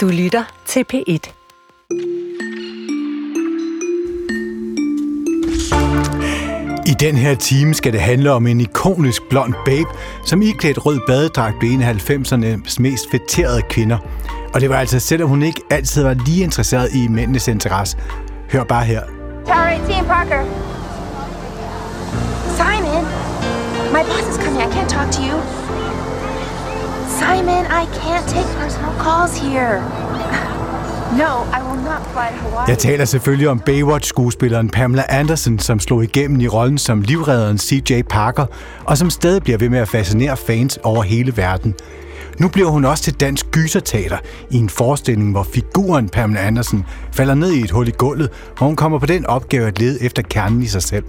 Du lytter til P1. I den her time skal det handle om en ikonisk blond babe, som iklædt rød badedragt blev en af 90'ernes mest fætterede kvinder. Og det var altså selvom hun ikke altid var lige interesseret i mændenes interesse. Hør bare her. Tower 18, Parker. Simon, my boss is coming. I can't talk to you. Simon, I can't take personal calls here. No, I will not fly to Hawaii. Jeg taler selvfølgelig om Baywatch-skuespilleren Pamela Anderson, som slog igennem i rollen som livredderen CJ Parker, og som stadig bliver ved med at fascinere fans over hele verden. Nu bliver hun også til dansk gyserteater i en forestilling, hvor figuren Pamela Anderson falder ned i et hul i gulvet, hvor hun kommer på den opgave at lede efter kernen i sig selv.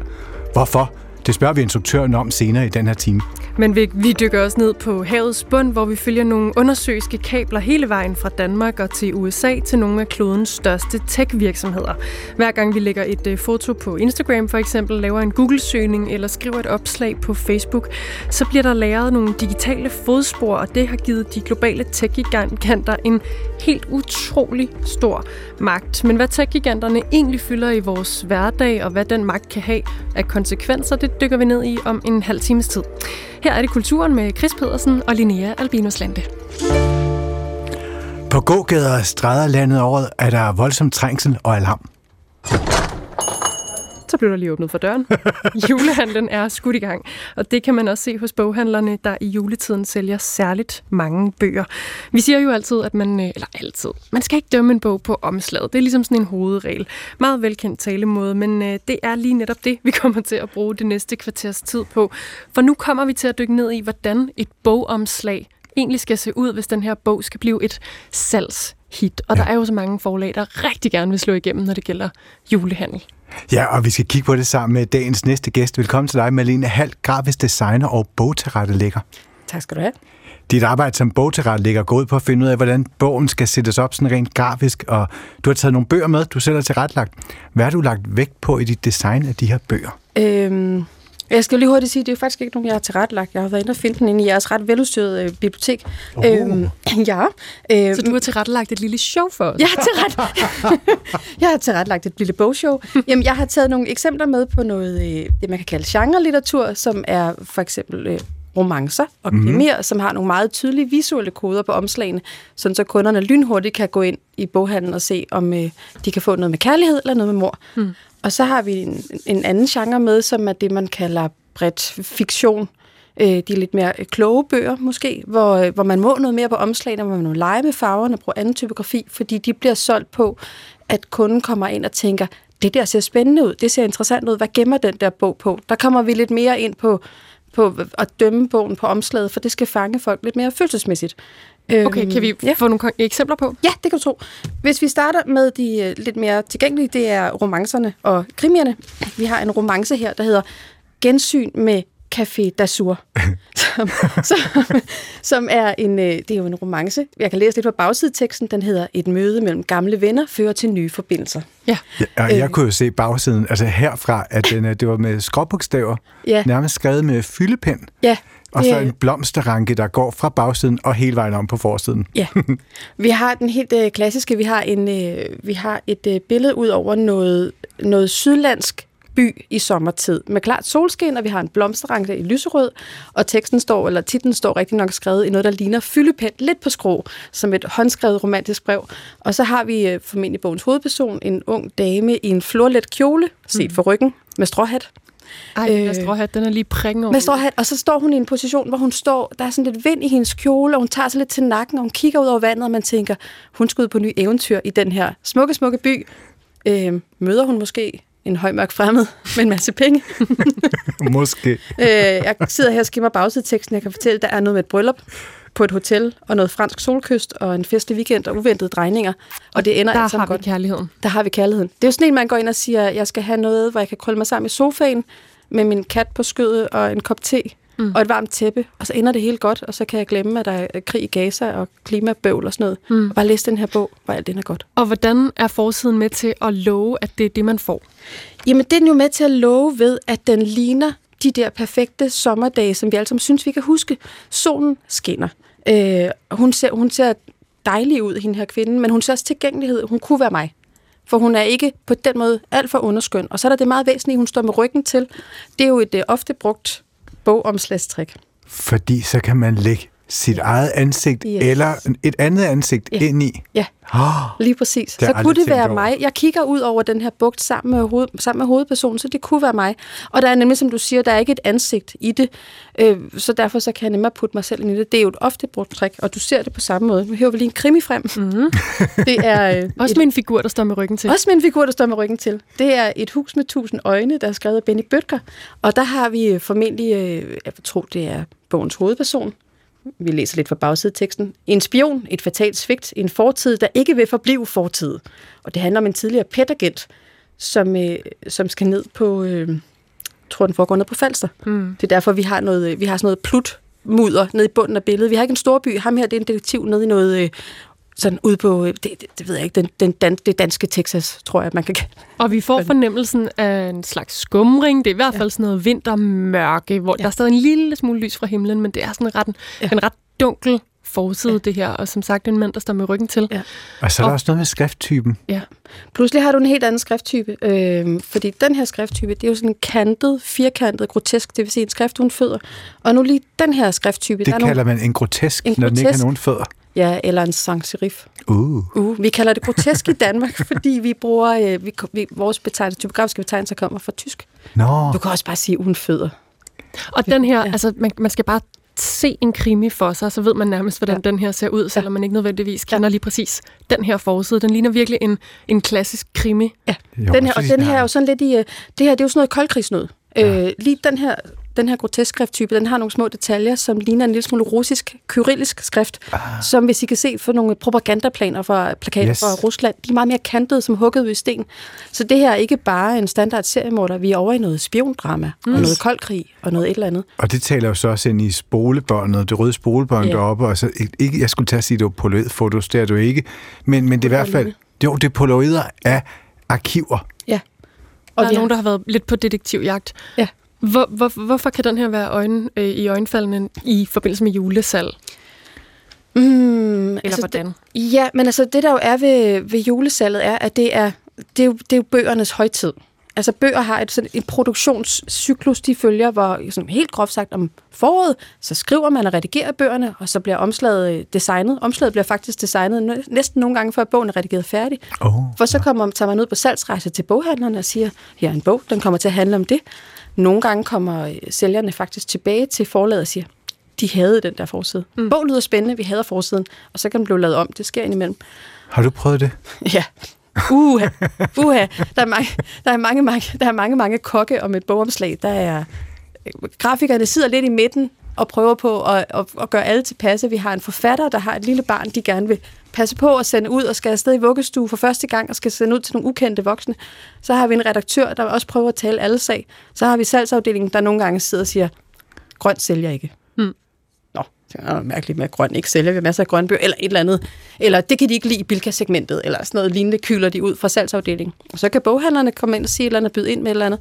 Hvorfor? Det spørger vi instruktøren om senere i den her time. Men vi, vi dykker også ned på havets bund, hvor vi følger nogle undersøiske kabler hele vejen fra Danmark og til USA til nogle af klodens største tech-virksomheder. Hver gang vi lægger et uh, foto på Instagram for eksempel, laver en Google-søgning eller skriver et opslag på Facebook, så bliver der lavet nogle digitale fodspor, og det har givet de globale tech-giganter en helt utrolig stor magt. Men hvad tech-giganterne egentlig fylder i vores hverdag, og hvad den magt kan have af konsekvenser, det dykker vi ned i om en halv times tid. Her er det Kulturen med Chris Pedersen og Linnea Albinus Lande. På gågader og stræder landet over er der voldsom trængsel og alarm. Så blev der lige åbnet for døren. Julehandlen er skudt i gang, og det kan man også se hos boghandlerne, der i juletiden sælger særligt mange bøger. Vi siger jo altid, at man, eller altid, man skal ikke dømme en bog på omslaget. Det er ligesom sådan en hovedregel. Meget velkendt talemåde, men det er lige netop det, vi kommer til at bruge det næste kvarters tid på. For nu kommer vi til at dykke ned i, hvordan et bogomslag egentlig skal se ud, hvis den her bog skal blive et salgshit. Og ja. der er jo så mange forlag, der rigtig gerne vil slå igennem, når det gælder julehandel. Ja, og vi skal kigge på det sammen med dagens næste gæst. Velkommen til dig, Malene Hall, grafisk designer og bogtilrettelægger. Tak skal du have. Dit arbejde som bogtilrettelægger går ud på at finde ud af, hvordan bogen skal sættes op sådan rent grafisk, og du har taget nogle bøger med, du selv har tilrettelagt. Hvad har du lagt vægt på i dit design af de her bøger? Øhm, jeg skal lige hurtigt sige, at det er faktisk ikke nogen, jeg har tilrettelagt. Jeg har været inde og finde den inde i jeres ret veludstyrede øh, bibliotek. Oh. Øhm, ja. Øhm, Så du har tilrettelagt et lille show for os? Jeg har, tilret... jeg har tilrettelagt et lille bogshow. Jamen, jeg har taget nogle eksempler med på noget, øh, det man kan kalde genre-litteratur, som er for eksempel øh, romancer og krimier, mm-hmm. som har nogle meget tydelige visuelle koder på omslagene, sådan så kunderne lynhurtigt kan gå ind i boghandlen og se, om øh, de kan få noget med kærlighed eller noget med mor. Mm. Og så har vi en, en anden genre med, som er det, man kalder bredt fiktion. Øh, de er lidt mere øh, kloge bøger måske, hvor, øh, hvor man må noget mere på omslagene, hvor man må lege med farverne, bruge anden typografi, fordi de bliver solgt på, at kunden kommer ind og tænker, det der ser spændende ud, det ser interessant ud, hvad gemmer den der bog på? Der kommer vi lidt mere ind på, på at dømme bogen på omslaget, for det skal fange folk lidt mere følelsesmæssigt. Okay, kan vi ja. få nogle eksempler på? Ja, det kan du tro. Hvis vi starter med de lidt mere tilgængelige, det er romancerne og krimierne. Vi har en romance her, der hedder Gensyn med Café d'Azur, som, som, som er en, det er jo en romance. Jeg kan læse lidt på bagsideteksten. Den hedder Et møde mellem gamle venner fører til nye forbindelser. Ja. ja og jeg kunne jo se bagsiden, altså herfra, at den, det var med skråbogstaver, ja. nærmest skrevet med fyldepen. Ja, og så en blomsterranke, der går fra bagsiden og hele vejen om på forsiden. Ja. Vi har den helt øh, klassiske. Vi har, en, øh, vi har et øh, billede ud over noget, noget sydlandsk by i sommertid med klart solskin, og vi har en blomsterranke i lyserød, og teksten står, eller titlen står rigtig nok skrevet i noget, der ligner fyldepen lidt på skrå, som et håndskrevet romantisk brev. Og så har vi formentlig bogens hovedperson, en ung dame i en florlet kjole, set mm. for ryggen, med stråhat. Ej, øh, med stråhat, den er lige prikken over. Med stråhat, og så står hun i en position, hvor hun står, der er sådan lidt vind i hendes kjole, og hun tager sig lidt til nakken, og hun kigger ud over vandet, og man tænker, hun skal ud på ny eventyr i den her smukke, smukke by. Øh, møder hun måske en højmørk fremmed med en masse penge. Måske. øh, jeg sidder her og skimmer bagsideteksten. Jeg kan fortælle, at der er noget med et bryllup på et hotel, og noget fransk solkyst, og en festlig weekend, og uventede drejninger. Og det ender der alt har godt. vi kærligheden. Der har vi kærligheden. Det er jo sådan en, man går ind og siger, jeg skal have noget, hvor jeg kan krølle mig sammen i sofaen, med min kat på skødet og en kop te, mm. og et varmt tæppe, og så ender det helt godt, og så kan jeg glemme, at der er krig i Gaza og klimabøvl og sådan noget. Mm. Og bare læse den her bog, hvor alt det er godt. Og hvordan er forsiden med til at love, at det er det, man får? Jamen, det er jo med til at love ved, at den ligner de der perfekte sommerdage, som vi alle sammen synes, vi kan huske. Solen skinner. Øh, hun, ser, hun ser dejlig ud, hende her kvinde, men hun ser også tilgængelighed. Hun kunne være mig. For hun er ikke på den måde alt for underskøn. Og så er der det meget væsentlige, hun står med ryggen til. Det er jo et øh, ofte brugt bogomslagstrik. Fordi så kan man lægge sit eget ansigt Yes. eller et andet ansigt Ja. ind i. Ja, Oh, lige præcis. Så kunne det være over. mig. Jeg kigger ud over den her bugt sammen med, hoved, sammen med hovedpersonen, så det kunne være mig. Og der er nemlig, som du siger, der er ikke et ansigt i det. Øh, så derfor så kan jeg nemmere putte mig selv ind i det. Det er jo et ofte brugt trick, og du ser det på samme måde. Nu hører vi lige en krimi frem. Mm-hmm. Det er øh, Også et, med en figur, der står med ryggen til. også med en figur, der står med ryggen til. Det er Et hus med tusind øjne, der er skrevet af Benny Bøtger. Og der har vi formentlig, øh, jeg tror, det er bogens hovedperson. Vi læser lidt fra bagsideteksten. En spion, et fatalt svigt, en fortid, der ikke vil forblive fortid. Og det handler om en tidligere petagent, som, øh, som skal ned på, øh, jeg tror den foregår ned på Falster. Mm. Det er derfor, vi har, noget, øh, vi har sådan noget plut mudder nede i bunden af billedet. Vi har ikke en storby. Ham her, det er en detektiv nede i noget, øh, sådan ude på, øh, det, det, det ved jeg ikke, den, den dan, det danske Texas, tror jeg, man kan kalde Og vi får fornemmelsen af en slags skumring. Det er i hvert fald sådan noget vintermørke, hvor ja. der er stadig en lille smule lys fra himlen, men det er sådan en ret, ja. en ret dunkel forside, ja. det her. Og som sagt, en mand, der står med ryggen til. Ja. Og så er der Og- også noget med skrifttypen. ja. Pludselig har du en helt anden skrifttype, øh, fordi den her skrifttype, det er jo sådan en kantet, firkantet, grotesk, det vil sige en skrift uden fødder. Og nu lige den her skrifttype, Det der er kalder nogle, man en grotesk, En når den ikke har grotesk. nogen fødder. Ja, eller en sans serif. Uh. Uh, vi kalder det grotesk i Danmark, fordi vi bruger, øh, vi, vi, vores betegnelse, typografiske betegnelser kommer fra tysk. Nå, Du kan også bare sige uden fødder. Og den her, Ja. ja. altså man, man skal bare se en krimi for sig, så ved man nærmest, hvordan Ja. ja. den her ser ud, selvom man ikke nødvendigvis kender lige præcis den her forside. Den ligner virkelig en, en klassisk krimi. Ja, Jo, den her, og den her er jo sådan lidt i, øh, det her det er jo sådan noget koldkrigsnød. Ja. Øh, lige den her, den her grotesk skrifttype, den har nogle små detaljer, som ligner en lille smule russisk, kyrillisk skrift, ah. som hvis I kan se for nogle propagandaplaner fra plakater Yes. fra Rusland, de er meget mere kantede, som hugget i sten. Så det her er ikke bare en standard seriemorder, vi er over i noget spiondrama, mm. og noget koldkrig, og noget et eller andet. Og det taler jo så også ind i spolebåndet, det røde spolebånd Ja. deroppe, og så ikke, jeg skulle tage at sige, det var poloidfotos, det er jo ikke, men, men det er i hvert fald, jo, det er poloider af arkiver. Ja. Og der er nogen, der har været lidt på detektivjagt. Ja. Hvor, hvor, hvorfor kan den her være øjne, øh, i øjenfaldene i forbindelse med julesalg? Mm, Eller altså, hvordan? Det, ja, men altså det der jo er ved, ved julesalget er, at det er, det er, jo, det er jo bøgernes højtid. Altså bøger har et, sådan en produktionscyklus, de følger, hvor sådan helt groft sagt om foråret, så skriver man og redigerer bøgerne, og så bliver omslaget øh, designet. Omslaget bliver faktisk designet næ- næsten nogle gange, før bogen er redigeret færdig. Oh, For så kommer, tager man ud på salgsrejse til boghandlerne og siger, her er en bog, den kommer til at handle om det. Nogle gange kommer øh, sælgerne faktisk tilbage til forlaget og siger, de havde den der forside. Mm. Bogen lyder spændende, vi hader forsiden, og så kan den blive lavet om. Det sker indimellem. Har du prøvet det? Ja. Uha, uha. Der er mange, der er mange, mange, der er mange, mange kokke om et bogomslag. Der er grafikerne sidder lidt i midten og prøver på at, at, at gøre alle tilpasse. Vi har en forfatter, der har et lille barn, de gerne vil passe på at sende ud og skal afsted i vuggestue for første gang og skal sende ud til nogle ukendte voksne. Så har vi en redaktør, der også prøver at tale alle sag. Så har vi salgsafdelingen, der nogle gange sidder og siger, grønt sælger ikke. Mm. Det er mærkeligt med, grøn ikke sælger. Vi masser af grønne bøger, eller et eller andet. Eller det kan de ikke lide i Bilka-segmentet, eller sådan noget lignende kyler de ud fra salgsafdelingen. Og så kan boghandlerne komme ind og sige et eller andet, byde ind med et eller andet.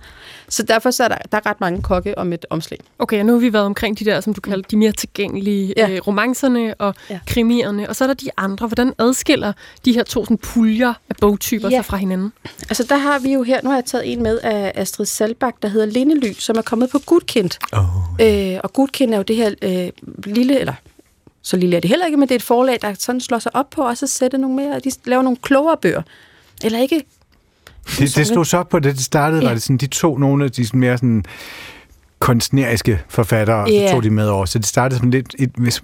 Så derfor så er der, der er ret mange kokke om et omslag. Okay, og nu har vi været omkring de der, som du kalder de mere tilgængelige Ja. ja. øh, romancerne og Ja. ja. krimierne, og så er der de andre. Hvordan adskiller de her to sådan, puljer af bogtyper Ja. sig fra hinanden? Altså der har vi jo her, nu har jeg taget en med af Astrid Salbak, der hedder Lindely, som er kommet på Gudkind. Oh. Øh, og Gudkind er jo det her øh, lille, eller så lille er det heller ikke, men det er et forlag, der sådan slår sig op på også at sætte nogle mere, de laver nogle klogere bøger. Eller ikke Det, det slog så op på, da det startede, Ja. var det sådan, de to nogle af de sådan mere sådan kunstneriske forfattere, og Ja. så tog de med over. Så det startede som lidt et, hvis,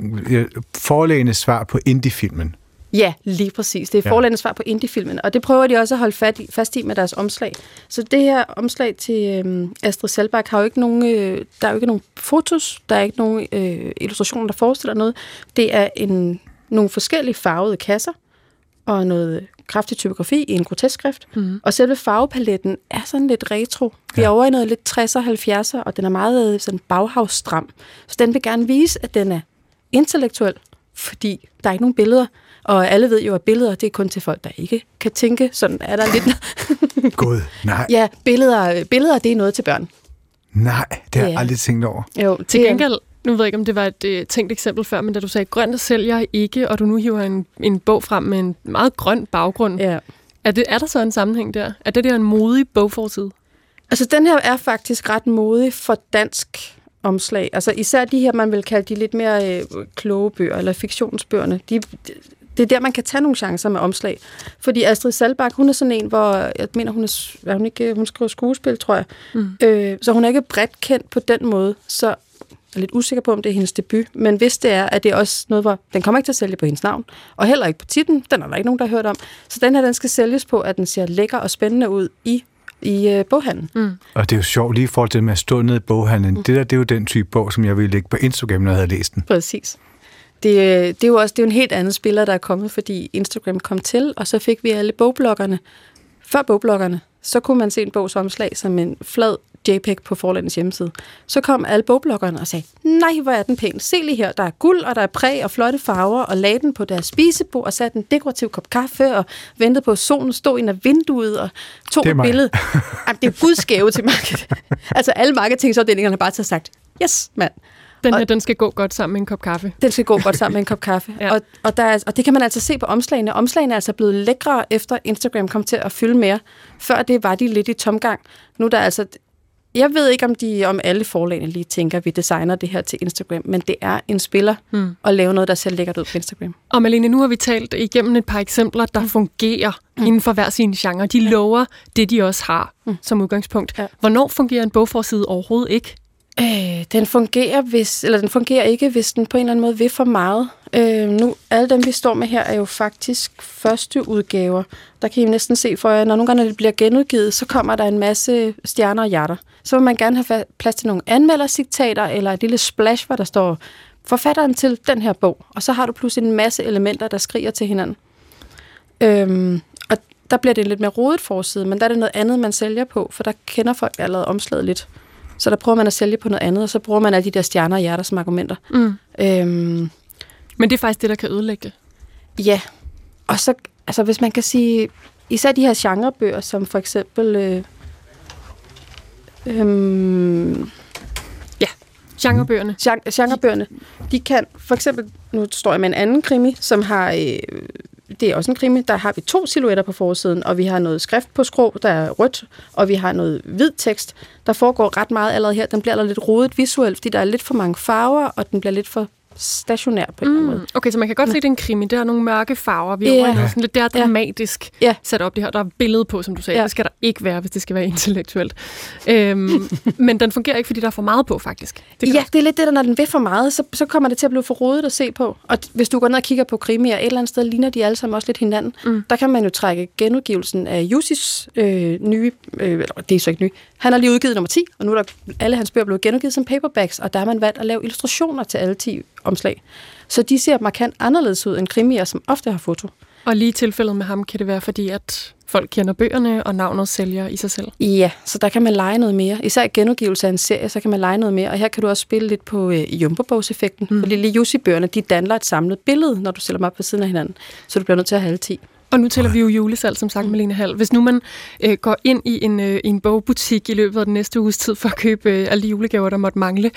forlægende svar på indie-filmen. Ja, lige præcis. Det er Ja. forlændens svar på indie-filmen, og det prøver de også at holde fat i, fast i med deres omslag. Så det her omslag til øhm, Astrid Selbak har jo ikke nogen, øh, der er jo ikke nogen fotos, der er ikke nogen øh, illustrationer, der forestiller noget. Det er en, nogle forskellige farvede kasser og noget kraftig typografi i en grotesk skrift. Mm. Og selve farvepaletten er sådan lidt retro. Vi er Ja. over i noget lidt 60'er, 70'er, og den er meget øh, sådan baghavsstram. Så den vil gerne vise, at den er intellektuel, fordi der er ikke nogen billeder. Og alle ved jo, at billeder, det er kun til folk, der ikke kan tænke. Sådan er der lidt... Gud, nej, ja, billeder, billeder, det er noget til børn. nej, det har jeg Ja. aldrig tænkt over. Jo, Til gengæld Nu ved jeg ikke, om det var et øh, tænkt eksempel før, men da du sagde, grønt sælger ikke, og du nu hiver en, en bog frem med en meget grøn baggrund. Ja. Er, det, er der så en sammenhæng der? Er det der en modig bogforside? Altså, den her er faktisk ret modig for dansk omslag. Altså, især de her, man vil kalde de lidt mere øh, kloge bøger, eller fiktionsbøgerne. De, det er der, man kan tage nogle chancer med omslag. Fordi Astrid Salbak, hun er sådan en, hvor jeg mener, hun, er, er hun, ikke, hun skriver skuespil, tror jeg. Mm. Øh, så hun er ikke bredt kendt på den måde. Så jeg er lidt usikker på, om det er hendes debut. Men hvis det er, at det er også noget, hvor den kommer ikke til at sælge på hendes navn. Og heller ikke på titlen. Den er der ikke nogen, der har hørt om. Så den her, den skal sælges på, at den ser lækker og spændende ud i i øh, boghandlen. Mm. Og det er jo sjovt lige i forhold til det med at stå nede i boghandlen. Mm. Det der, det er jo den type bog, som jeg ville lægge på Instagram, når jeg havde læst den. Præcis. Det, det er jo også det er jo en helt anden spiller, der er kommet, fordi Instagram kom til, og så fik vi alle bogbloggerne. Før bogbloggerne, så kunne man se en bogs omslag som en flad JPEG på forlandets hjemmeside. Så kom alle bogbloggerne og sagde, nej, hvor er den pæn. Se lige her, der er guld, og der er præg og flotte farver, og lagde den på deres spisebord og satte en dekorativ kop kaffe, og ventede på, at solen stod ind af vinduet, og tog et billede. Jamen, det er gudskæve til markedet. altså alle marketingsafdelingerne har bare taget sagt, yes, mand. Den her, og, den skal gå godt sammen med en kop kaffe. Den skal gå godt sammen med en kop kaffe. ja. og, og, der er, og det kan man altså se på omslagene. Omslagene er altså blevet lækre, efter Instagram kom til at fylde mere. Før det var de lidt i tomgang. Nu er der altså jeg ved ikke, om de om alle forlagene lige tænker, at vi designer det her til Instagram, men det er en spiller hmm. at lave noget, der ser lækkert ud på Instagram. Og Malene, nu har vi talt igennem et par eksempler, der mm. fungerer mm. inden for hver sin genre. De lover det, de også har mm. som udgangspunkt. Ja. Hvornår fungerer en bogforside overhovedet ikke? Øh, den fungerer hvis, eller den fungerer ikke, hvis den på en eller anden måde vil for meget. Øh, nu, alle dem, vi står med her, er jo faktisk første udgaver. Der kan I næsten se for jer, når nogle gange når det bliver genudgivet, så kommer der en masse stjerner og hjerter. Så vil man gerne have plads til nogle anmeldercitater, eller et lille splash, hvor der står forfatteren til den her bog. Og så har du pludselig en masse elementer, der skriger til hinanden. Øhm, og der bliver det en lidt mere rodet forside, men der er det noget andet, man sælger på, for der kender folk allerede omslaget lidt. Så der prøver man at sælge på noget andet, og så bruger man alle de der stjerner og hjerter som argumenter. Mm. Øhm, Men det er faktisk det, der kan ødelægge Ja. Og så, altså hvis man kan sige, især de her genrebøger, som for eksempel... Øh, øh, ja, genrebøgerne. Gen, genrebøgerne. De kan, for eksempel, nu står jeg med en anden krimi, som har... Øh, det er også en krimi. Der har vi to silhuetter på forsiden, og vi har noget skrift på skrå, der er rødt, og vi har noget hvid tekst. Der foregår ret meget allerede her. Den bliver lidt rodet visuelt, fordi der er lidt for mange farver, og den bliver lidt for stationær på en mm. eller anden måde. Okay, så man kan godt se, at det er en krimi. Der er nogle mørke farver. Vi er yeah. noget sådan lidt der dramatisk yeah. sat op det her. Der er billede på, som du sagde. Yeah. Det skal der ikke være, hvis det skal være intellektuelt. Øhm, men den fungerer ikke, fordi der er for meget på, faktisk. Det ja, det er lidt det, der når den vil for meget, så, så kommer det til at blive for rodet at se på. Og hvis du går ned og kigger på krimier, et eller andet sted ligner de alle sammen også lidt hinanden. Mm. Der kan man jo trække genudgivelsen af Jussis øh, nye, øh, det er så ikke ny, han har lige udgivet nummer 10, og nu er der alle hans bøger blevet genudgivet som paperbacks, og der har man valgt at lave illustrationer til alle 10 omslag. Så de ser markant anderledes ud end krimier, som ofte har foto. Og lige i tilfældet med ham kan det være, fordi at folk kender bøgerne, og navnet sælger i sig selv. Ja, så der kan man lege noget mere. Især i genudgivelse af en serie, så kan man lege noget mere. Og her kan du også spille lidt på øh, jumbo-bogseffekten. Mm. Fordi lige Jussi-bøgerne, de danner et samlet billede, når du stiller dem op på siden af hinanden. Så du bliver nødt til at have alle 10. Og nu tæller vi jo julesalg, som sagt, Malene Hall. Hvis nu man øh, går ind i en, øh, en bogbutik i løbet af den næste uges tid for at købe øh, alle de julegaver, der måtte mangle,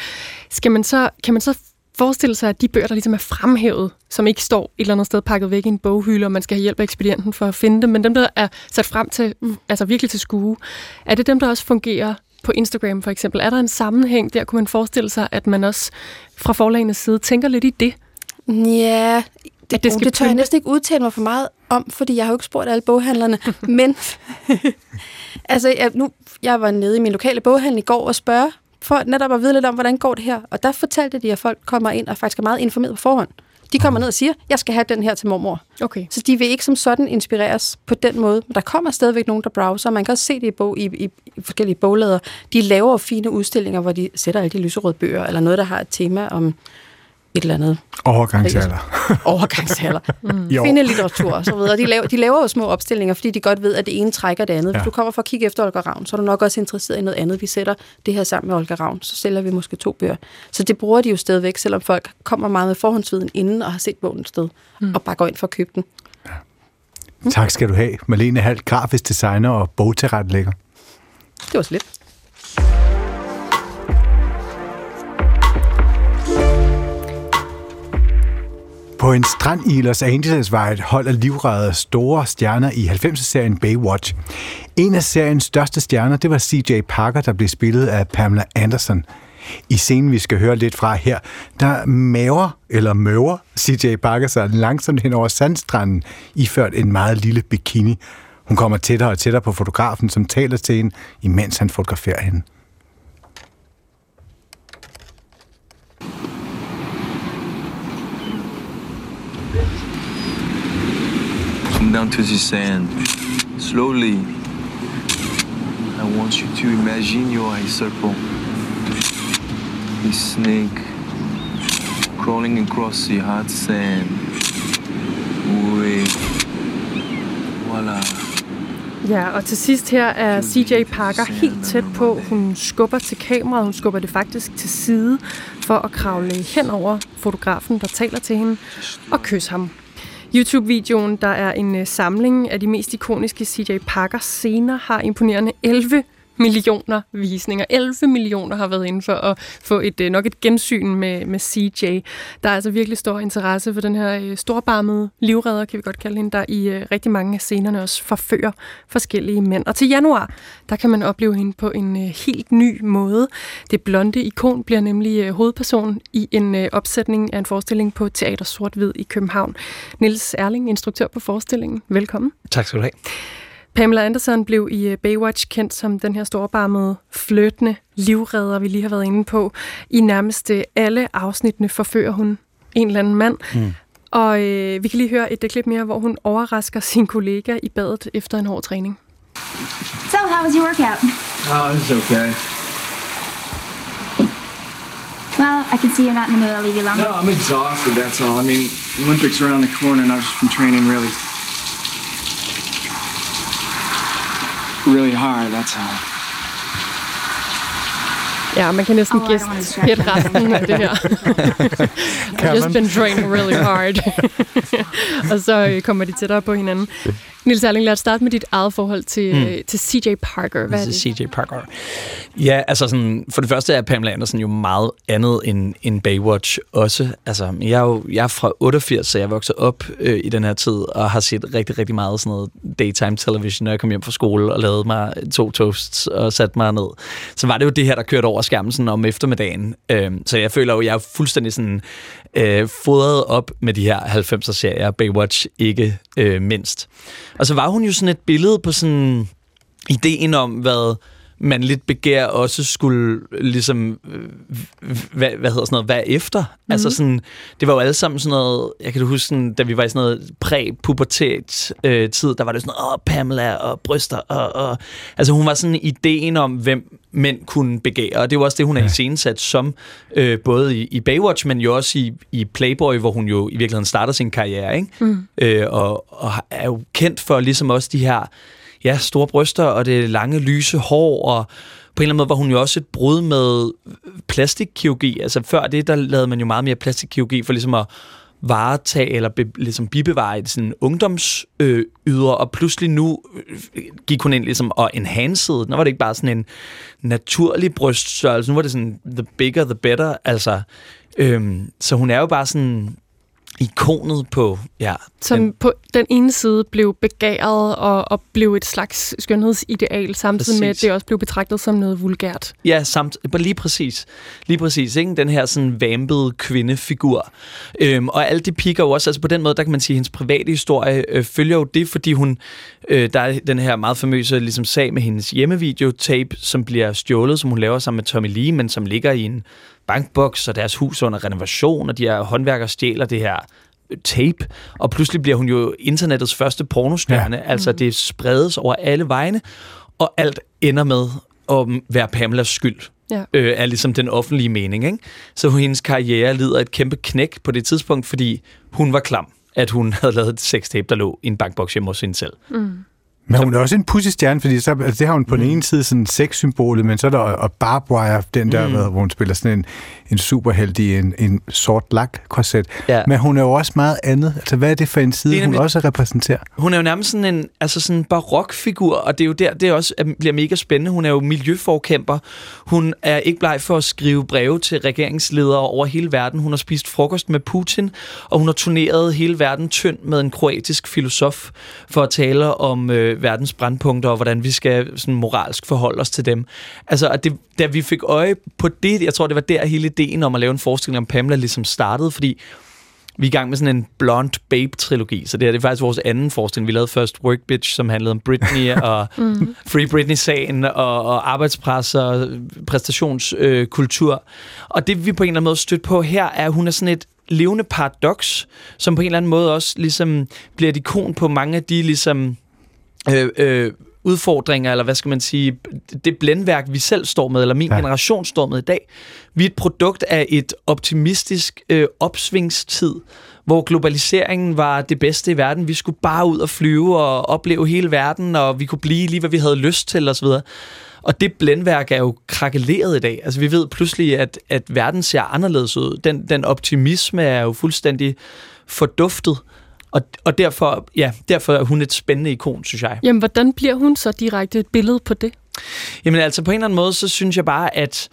skal man så, kan man så forestille sig, at de bøger, der ligesom er fremhævet, som ikke står et eller andet sted pakket væk i en boghylde, og man skal have hjælp af ekspedienten for at finde dem, men dem, der er sat frem til, mm, altså virkelig til skue, er det dem, der også fungerer på Instagram for eksempel? Er der en sammenhæng der? Kunne man forestille sig, at man også fra forlagenes side tænker lidt i det? Ja, det, det, skal det tør jeg næsten ikke udtale mig for meget om, fordi jeg har jo ikke spurgt alle boghandlerne. men altså, jeg, nu, jeg var nede i min lokale boghandel i går og spørge for netop at vide lidt om, hvordan går det her. Og der fortalte de, at folk kommer ind og faktisk er meget informeret på forhånd. De kommer ned og siger, jeg skal have den her til mormor. Okay. Så de vil ikke som sådan inspireres på den måde. Men der kommer stadigvæk nogen, der browser. Man kan også se det i, bog, i, i, i forskellige boglader. De laver fine udstillinger, hvor de sætter alle de lyserøde bøger, eller noget, der har et tema om et eller andet. Overgangsalder. Overgangsalder. mm. Finde litteratur og så videre. De laver, de laver jo små opstillinger, fordi de godt ved, at det ene trækker det andet. Ja. Hvis du kommer for at kigge efter Olga Ravn, så er du nok også interesseret i noget andet. Vi sætter det her sammen med Olga Ravn, så sælger vi måske to bøger. Så det bruger de jo stadigvæk, selvom folk kommer meget med forhåndsviden inden og har set bogen et sted, mm. og bare går ind for at købe den. Ja. Mm. Tak skal du have, Malene Hall, grafisk designer og bogtilrettelægger. Det var så lidt. På en strand i Los Angeles var et hold af livredder store stjerner i 90'er-serien Baywatch. En af seriens største stjerner, det var CJ Parker, der blev spillet af Pamela Anderson. I scenen, vi skal høre lidt fra her, der maver eller møver CJ Parker sig langsomt hen over sandstranden, iført en meget lille bikini. Hun kommer tættere og tættere på fotografen, som taler til hende, imens han fotograferer hende. Come down to the sand. Slowly. I want you to imagine you're a serpent. A snake crawling across the hard sand. Oui. Voilà. Ja, og til sidst her er CJ Parker helt tæt på. Hun skubber til kameraet, hun skubber det faktisk til side for at kravle hen over fotografen, der taler til hende, og kysse ham. YouTube-videoen, der er en øh, samling af de mest ikoniske CJ Parker scener, har imponerende 11 millioner visninger. 11 millioner har været inde for at få et øh, nok et gensyn med, med CJ. Der er altså virkelig stor interesse for den her øh, storbarmede livredder, kan vi godt kalde hende, der i øh, rigtig mange af scenerne også forfører forskellige mænd. Og til januar, der kan man opleve hende på en helt ny måde. Det blonde ikon bliver nemlig hovedperson i en opsætning af en forestilling på Teater Sort-Hvid i København. Niels Erling, instruktør på forestillingen. Velkommen. Tak skal du have. Pamela Anderson blev i øh, Baywatch kendt som den her storbarmede, fløtende livredder, vi lige har været inde på. I nærmest øh, alle afsnittene forfører hun en eller anden mand. Mm. Og øh, vi kan lige høre et klip mere, hvor hun overrasker sin kollega i badet efter en hård træning. So, how was your workout? Oh, it's okay. Well, I can see you're not in the mood. I'll leave you alone. No, I'm exhausted, that's all. I mean, Olympics around the corner and I've just been training really really hard, that's all. Ja, man kan næsten oh, gæste resten af det her. I've just been training really hard. og så øh, kommer de tættere på hinanden. Nils Erling, lad os starte med dit eget forhold til, mm. til CJ Parker. Hvad er det? CJ Parker. Ja, altså sådan, for det første er Pamela Anderson jo meget andet end, end Baywatch også. Altså, jeg er jo jeg er fra 88, så jeg vokset op øh, i den her tid, og har set rigtig, rigtig meget sådan noget daytime television, når jeg kom hjem fra skole og lavede mig to toasts og satte mig ned. Så var det jo det her, der kørte over skærmen sådan om eftermiddagen. Øh, så jeg føler jo, jeg er fuldstændig sådan øh, fodret op med de her 90'er-serier, Baywatch ikke øh, mindst. Og så var hun jo sådan et billede på sådan ideen om, hvad mandligt begær også skulle ligesom, hvad, hvad hedder sådan noget, hvad efter? Mm-hmm. Altså sådan, det var jo alle sammen sådan noget, jeg kan huske, sådan, da vi var i sådan noget præ-pubertet øh, tid, der var det sådan noget, åh, Pamela og bryster, og, og, altså hun var sådan ideen om, hvem mænd kunne begære, og det var også det, hun er ja. iscenesat som, øh, både i, i Baywatch, men jo også i, i Playboy, hvor hun jo i virkeligheden starter sin karriere, ikke? Mm. Øh, og, og er jo kendt for ligesom også de her ja, store bryster og det lange, lyse hår, og på en eller anden måde var hun jo også et brud med plastikkirurgi. Altså før det, der lavede man jo meget mere plastikkirurgi for ligesom at varetage eller be, ligesom bibevare et sådan ungdomsyder, øh, og pludselig nu øh, gik hun ind ligesom og enhanced. Nu var det ikke bare sådan en naturlig bryststørrelse, nu var det sådan the bigger the better, altså øhm, så hun er jo bare sådan ikonet på... Ja, Som den, på den ene side blev begæret og, og blev et slags skønhedsideal, samtidig præcis. med, at det også blev betragtet som noget vulgært. Ja, samt, lige præcis. Lige præcis, ikke? Den her sådan vampede kvindefigur. Øhm, og alle de piker jo også, altså på den måde, der kan man sige, at hendes private historie øh, følger jo det, fordi hun, øh, der er den her meget famøse ligesom, sag med hendes hjemmevideotape, som bliver stjålet, som hun laver sammen med Tommy Lee, men som ligger i en bankboks, og deres hus under renovation, og de her håndværkere stjæler det her tape, og pludselig bliver hun jo internettets første pornostjerne, ja. altså det spredes over alle vegne, og alt ender med at være Pamelas skyld. Ja. Øh, er ligesom den offentlige mening. Ikke? Så hendes karriere lider et kæmpe knæk på det tidspunkt, fordi hun var klam, at hun havde lavet et sextape, der lå i en bankboks hjemme hos hende selv. Mm. Men hun er også en pussystjerne, fordi så, altså, det har hun på mm. den ene side sådan sexsymbolet, men så er der og Barb Wire, den der, mm. hvor hun spiller sådan en, en superheld i en, en sort lak korset. Ja. Men hun er jo også meget andet. Altså, hvad er det for en side, Det er hun nemlig- også repræsenterer? Hun er jo nærmest sådan en, altså sådan en barokfigur, og det er jo der, det også bliver mega spændende. Hun er jo miljøforkæmper. Hun er ikke bleg for at skrive breve til regeringsledere over hele verden. Hun har spist frokost med Putin, og hun har turneret hele verden tynd med en kroatisk filosof for at tale om øh, verdens brandpunkter, og hvordan vi skal sådan moralsk forholde os til dem. Altså, at det, da vi fik øje på det, jeg tror, det var der hele ideen om at lave en forestilling om Pamela ligesom startede, fordi vi er i gang med sådan en Blonde Babe-trilogi, så det her det er faktisk vores anden forestilling. Vi lavede først Work Bitch, som handlede om Britney og Free Britney-sagen og, og arbejdspres og præstationskultur. Øh, og det vi på en eller anden måde stødt på her, er, at hun er sådan et levende paradoks, som på en eller anden måde også ligesom bliver et ikon på mange af de ligesom øh, øh, udfordringer, eller hvad skal man sige, det blændværk, vi selv står med, eller min Ja. generation står med i dag. Vi er et produkt af et optimistisk øh, opsvingstid, hvor globaliseringen var det bedste i verden. Vi skulle bare ud og flyve og opleve hele verden, og vi kunne blive lige, hvad vi havde lyst til osv. Og det blændværk er jo krakeleret i dag. Altså vi ved pludselig, at, at verden ser anderledes ud. Den, den optimisme er jo fuldstændig forduftet. Og, og derfor, ja, derfor er hun et spændende ikon, synes jeg. Jamen, hvordan bliver hun så direkte et billede på det? Jamen altså, på en eller anden måde, så synes jeg bare, at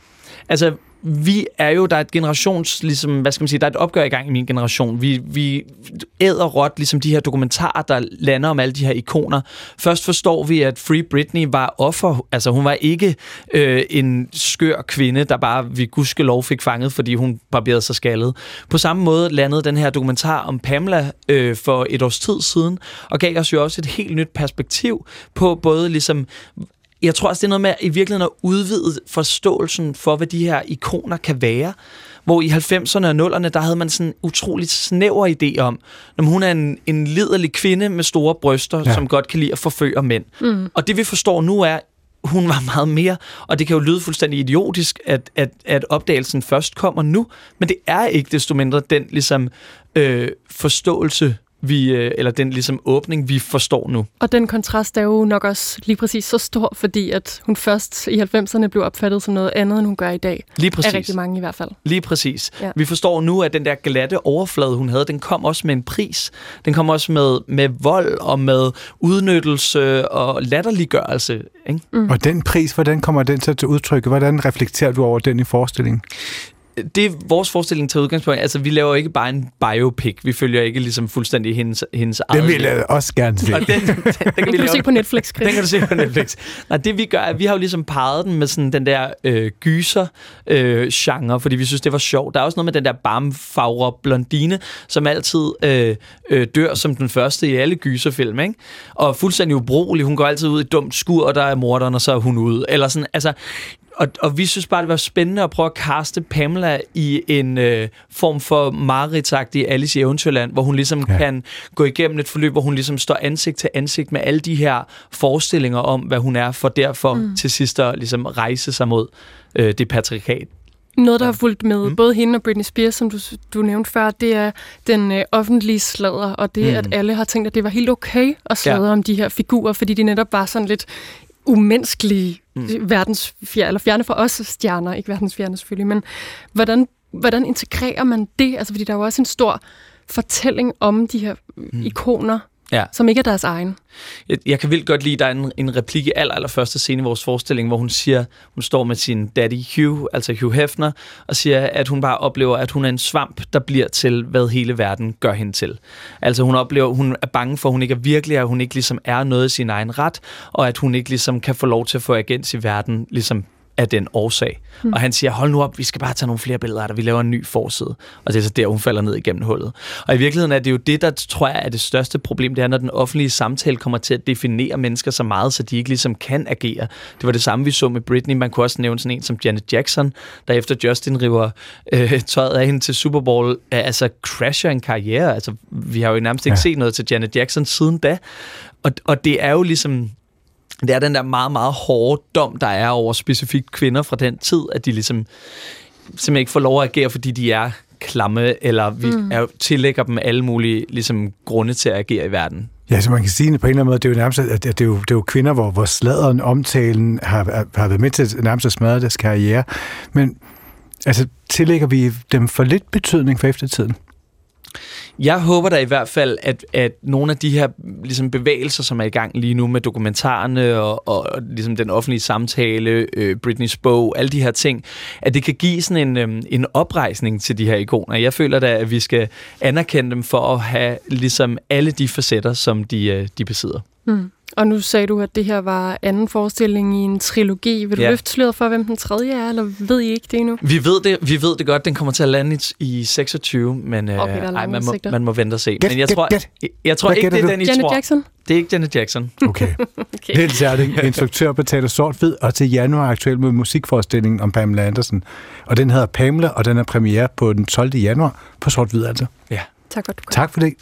altså, vi er jo, der er et generations, ligesom, hvad skal man sige, der er et opgør i gang i min generation. Vi, vi æder råt, ligesom de her dokumentarer, der lander om alle de her ikoner. Først forstår vi, at Free Britney var offer, altså hun var ikke øh, en skør kvinde, der bare vi gudskelov fik fanget, fordi hun barberede sig skaldet. På samme måde landede den her dokumentar om Pamela øh, for et års tid siden, og gav os jo også et helt nyt perspektiv på både ligesom jeg tror også, det er noget med i virkeligheden at udvide forståelsen for, hvad de her ikoner kan være. Hvor i 90'erne og 0'erne, der havde man sådan en utroligt snæver idé om, når hun er en, en liderlig kvinde med store bryster, ja. som godt kan lide at forføre mænd. Mm. Og det vi forstår nu er, hun var meget mere, og det kan jo lyde fuldstændig idiotisk, at, at, at opdagelsen først kommer nu, men det er ikke desto mindre den ligesom øh, forståelse, vi, øh, eller den ligesom åbning, vi forstår nu. Og den kontrast er jo nok også lige præcis så stor, fordi at hun først i 90'erne blev opfattet som noget andet, end hun gør i dag. Lige præcis. Af rigtig mange i hvert fald. Lige præcis. Ja. Ja. Vi forstår nu, at den der glatte overflade, hun havde, den kom også med en pris. Den kom også med, med vold og med udnyttelse og latterliggørelse. Ikke? Mm. Og den pris, hvordan kommer den så til udtryk? Hvordan reflekterer du over den i forestillingen? Det er vores forestilling til udgangspunkt. Altså, vi laver ikke bare en biopic. Vi følger ikke ligesom fuldstændig hendes, hendes Den eget vil jeg også gerne se. Og den, den, den, den kan Den vi kan du lave se på Netflix, Chris. Den kan du se på Netflix. Nej, det vi gør, er, at vi har jo ligesom parret den med sådan den der øh, gyser øh, genre, fordi vi synes, det var sjovt. Der er også noget med den der barmfagre blondine, som altid øh, øh, dør som den første i alle gyserfilm, ikke? Og fuldstændig ubrugelig. Hun går altid ud i et dumt skur, og der er morderen, og så er hun ude. Eller sådan, altså... Og, og vi synes bare, det var spændende at prøve at kaste Pamela i en øh, form for mareridtsagtig Alice i Eventyrland, hvor hun ligesom Ja. kan gå igennem et forløb, hvor hun ligesom står ansigt til ansigt med alle de her forestillinger om, hvad hun er, for derfor mm. til sidst at ligesom rejse sig mod øh, det patriarkat. Noget, der har fulgt med mm. både hende og Britney Spears, som du, du nævnte før, det er den øh, offentlige sladder, og det, mm. at alle har tænkt, at det var helt okay at sladre. Ja. om de her figurer, fordi de netop var sådan lidt umenneskelige, mm. verdensfjerne, eller fjerne for os stjerner, ikke verdensfjerne selvfølgelig, men hvordan, hvordan integrerer man det? Altså, fordi der er jo også en stor fortælling om de her mm. ikoner, Ja. som ikke er deres egen. Jeg, jeg kan vildt godt lide, der er en, en replik i aller, aller første scene i vores forestilling, hvor hun siger, hun står med sin daddy Hugh, altså Hugh Hefner, og siger, at hun bare oplever, at hun er en svamp, der bliver til, hvad hele verden gør hende til. Altså hun oplever, hun er bange for, at hun ikke er virkelig, at hun ikke ligesom er noget i sin egen ret, og at hun ikke ligesom kan få lov til at få agens i verden, ligesom af den årsag. Mm. Og han siger, hold nu op, vi skal bare tage nogle flere billeder af dig, vi laver en ny forside. Og det er så der, hun falder ned igennem hullet. Og i virkeligheden er det jo det, der tror jeg er det største problem, det er, når den offentlige samtale kommer til at definere mennesker så meget, så de ikke ligesom kan agere. Det var det samme, vi så med Britney. Man kunne også nævne sådan en som Janet Jackson, der efter Justin river øh, tøjet af hende til Super Bowl, altså crasher en karriere. Altså, vi har jo nærmest ikke ja. set noget til Janet Jackson siden da. Og, og det er jo ligesom det er den der meget, meget hårde dom, der er over specifikt kvinder fra den tid, at de ligesom simpelthen ikke får lov at agere, fordi de er klamme, eller vi mm. er, tillægger dem alle mulige ligesom, grunde til at agere i verden. Ja, så man kan sige på en eller anden måde, det er jo nærmest at det er jo, det er jo kvinder, hvor, hvor sladeren, omtalen har, har været med til nærmest at smadre deres karriere. Men altså, tillægger vi dem for lidt betydning for eftertiden? Jeg håber da i hvert fald, at, at nogle af de her ligesom bevægelser, som er i gang lige nu med dokumentarerne og, og, og ligesom den offentlige samtale, øh, Britney's bog, alle de her ting, at det kan give sådan en, øh, en oprejsning til de her ikoner. Jeg føler da, at vi skal anerkende dem for at have ligesom alle de facetter, som de, øh, de besidder. Mm. Og nu sagde du, at det her var anden forestilling i en trilogi. Vil du ja. løfte sløret for, hvem den tredje er, eller ved I ikke det endnu? Vi ved det, vi ved det godt. Den kommer til at lande i, i 26, men øh, okay, ej, man, må, man må vente og se. Get, men jeg get, tror, get. jeg, jeg tror ikke, det er den, I Janet tror. Jackson? Det er ikke Janet Jackson. Okay. okay. Helt særligt. Instruktør betaler sort-hvid, og til januar aktuelt med musikforestillingen om Pamela Andersen. Og den hedder Pamela, og den er premiere på den 12. januar på sort-hvid altså. Ja. Tak for, du kom. Tak for det.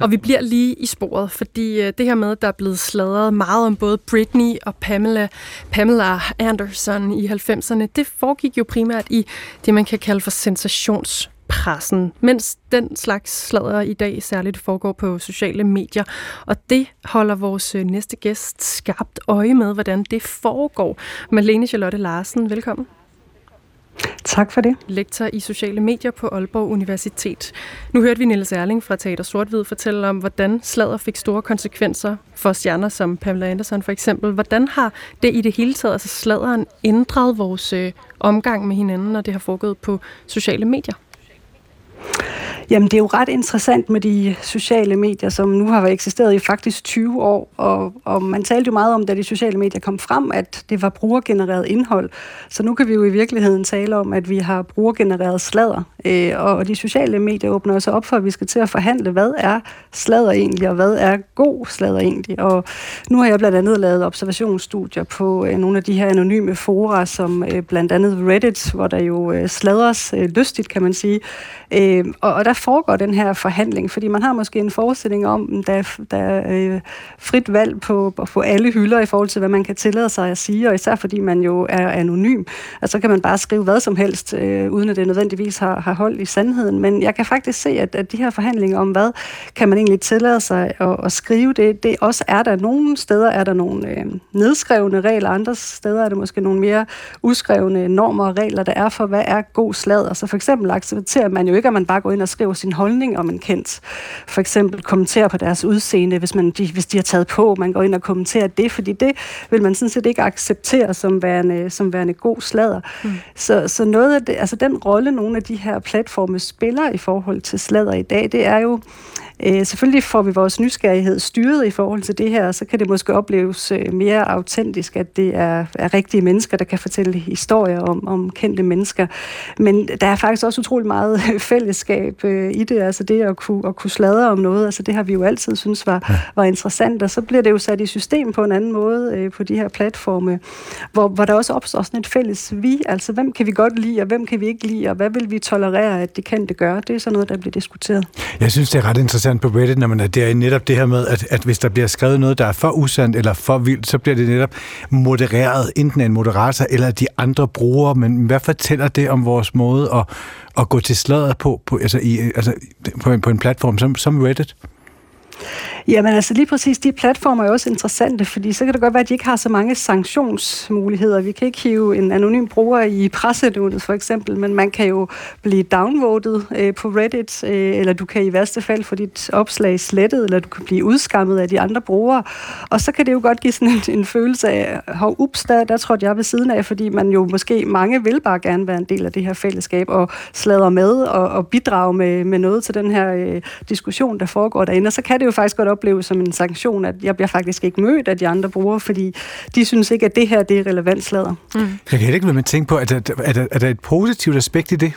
Og vi bliver lige i sporet, fordi øh, det her med, at der er blevet sladret meget om både Britney og Pamela, Pamela Anderson i 90'erne, det foregik jo primært i det, man kan kalde for sensationspressen, mens den slags sladder i dag særligt foregår på sociale medier. Og det holder vores øh, næste gæst skarpt øje med, hvordan det foregår. Malene Charlotte Larsen, velkommen. Tak for det. Lektor i sociale medier på Aalborg Universitet. Nu hørte vi Niels Erling fra Teater Sortvid fortælle om, hvordan sladder fik store konsekvenser for stjerner som Pamela Anderson for eksempel. Hvordan har det i det hele taget, altså sladderen, ændret vores øh, omgang med hinanden, når det har foregået på sociale medier? Jamen, det er jo ret interessant med de sociale medier, som nu har eksisteret i faktisk 20 år, og, og man talte jo meget om, da de sociale medier kom frem, at det var brugergenereret indhold. Så nu kan vi jo i virkeligheden tale om, at vi har brugergenereret sladder, øh, og de sociale medier åbner også op for, at vi skal til at forhandle, hvad er sladder egentlig, og hvad er god sladder egentlig. Og nu har jeg blandt andet lavet observationsstudier på øh, nogle af de her anonyme fora, som øh, blandt andet Reddit, hvor der jo øh, sladres øh, lystigt, kan man sige. Øh, Øh, og, og der foregår den her forhandling, fordi man har måske en forestilling om, der, der er øh, frit valg på, på alle hylder i forhold til, hvad man kan tillade sig at sige, og især fordi man jo er anonym. Altså så kan man bare skrive hvad som helst, øh, uden at det nødvendigvis har, har hold i sandheden. Men jeg kan faktisk se, at, at de her forhandlinger om, hvad kan man egentlig tillade sig at, at skrive, det, det også er der. Nogle steder er der nogle øh, nedskrevne regler, andre steder er det måske nogle mere uskrevne normer og regler, der er for, hvad er god sladder. Så for eksempel accepterer man jo ikke, at man bare går ind og skriver sin holdning om en kendt. For eksempel kommentere på deres udseende, hvis, man, de, hvis de har taget på, man går ind og kommenterer det, fordi det vil man sådan set ikke acceptere som værende, som værende god sladder. Mm. Så, så noget af det, altså den rolle, nogle af de her platforme spiller i forhold til sladder i dag, det er jo, Øh, selvfølgelig får vi vores nysgerrighed styret i forhold til det her, og så kan det måske opleves øh, mere autentisk, at det er, er rigtige mennesker, der kan fortælle historier om, om kendte mennesker. Men der er faktisk også utrolig meget fællesskab øh, i det, altså det at kunne, at kunne sladre om noget, altså det har vi jo altid synes var, var interessant, og så bliver det jo sat i system på en anden måde øh, på de her platforme, hvor, hvor der også opstår sådan et fælles vi, altså hvem kan vi godt lide, og hvem kan vi ikke lide, og hvad vil vi tolerere, at de kendte gør? Det er sådan noget, der bliver diskuteret. Jeg synes, det er ret interessant interessant på Reddit, når man er der, netop det her med, at, at hvis der bliver skrevet noget, der er for usandt eller for vildt, så bliver det netop modereret, enten af en moderator eller de andre brugere. Men hvad fortæller det om vores måde at, at gå til slaget på, på, altså i, altså på, en, på en platform som, som Reddit? Jamen altså lige præcis, de platformer er også interessante, fordi så kan det godt være, at de ikke har så mange sanktionsmuligheder. Vi kan ikke hive en anonym bruger i pressenævnet for eksempel, men man kan jo blive downvoted øh, på Reddit, øh, eller du kan i værste fald få dit opslag slettet, eller du kan blive udskammet af de andre brugere. Og så kan det jo godt give sådan en, en følelse af, hov, ups, der, der trådte jeg ved siden af, fordi man jo måske, mange vil bare gerne være en del af det her fællesskab, og slader med og, og bidrage med, med noget til den her øh, diskussion, der foregår derinde. Og så kan det jo faktisk godt opleves som en sanktion, at jeg bliver faktisk ikke mødt af de andre brugere, fordi de synes ikke, at det her det er relevant sladder. Mm. Jeg kan ikke være med at tænke på, at der, er, der, er der et positivt aspekt i det?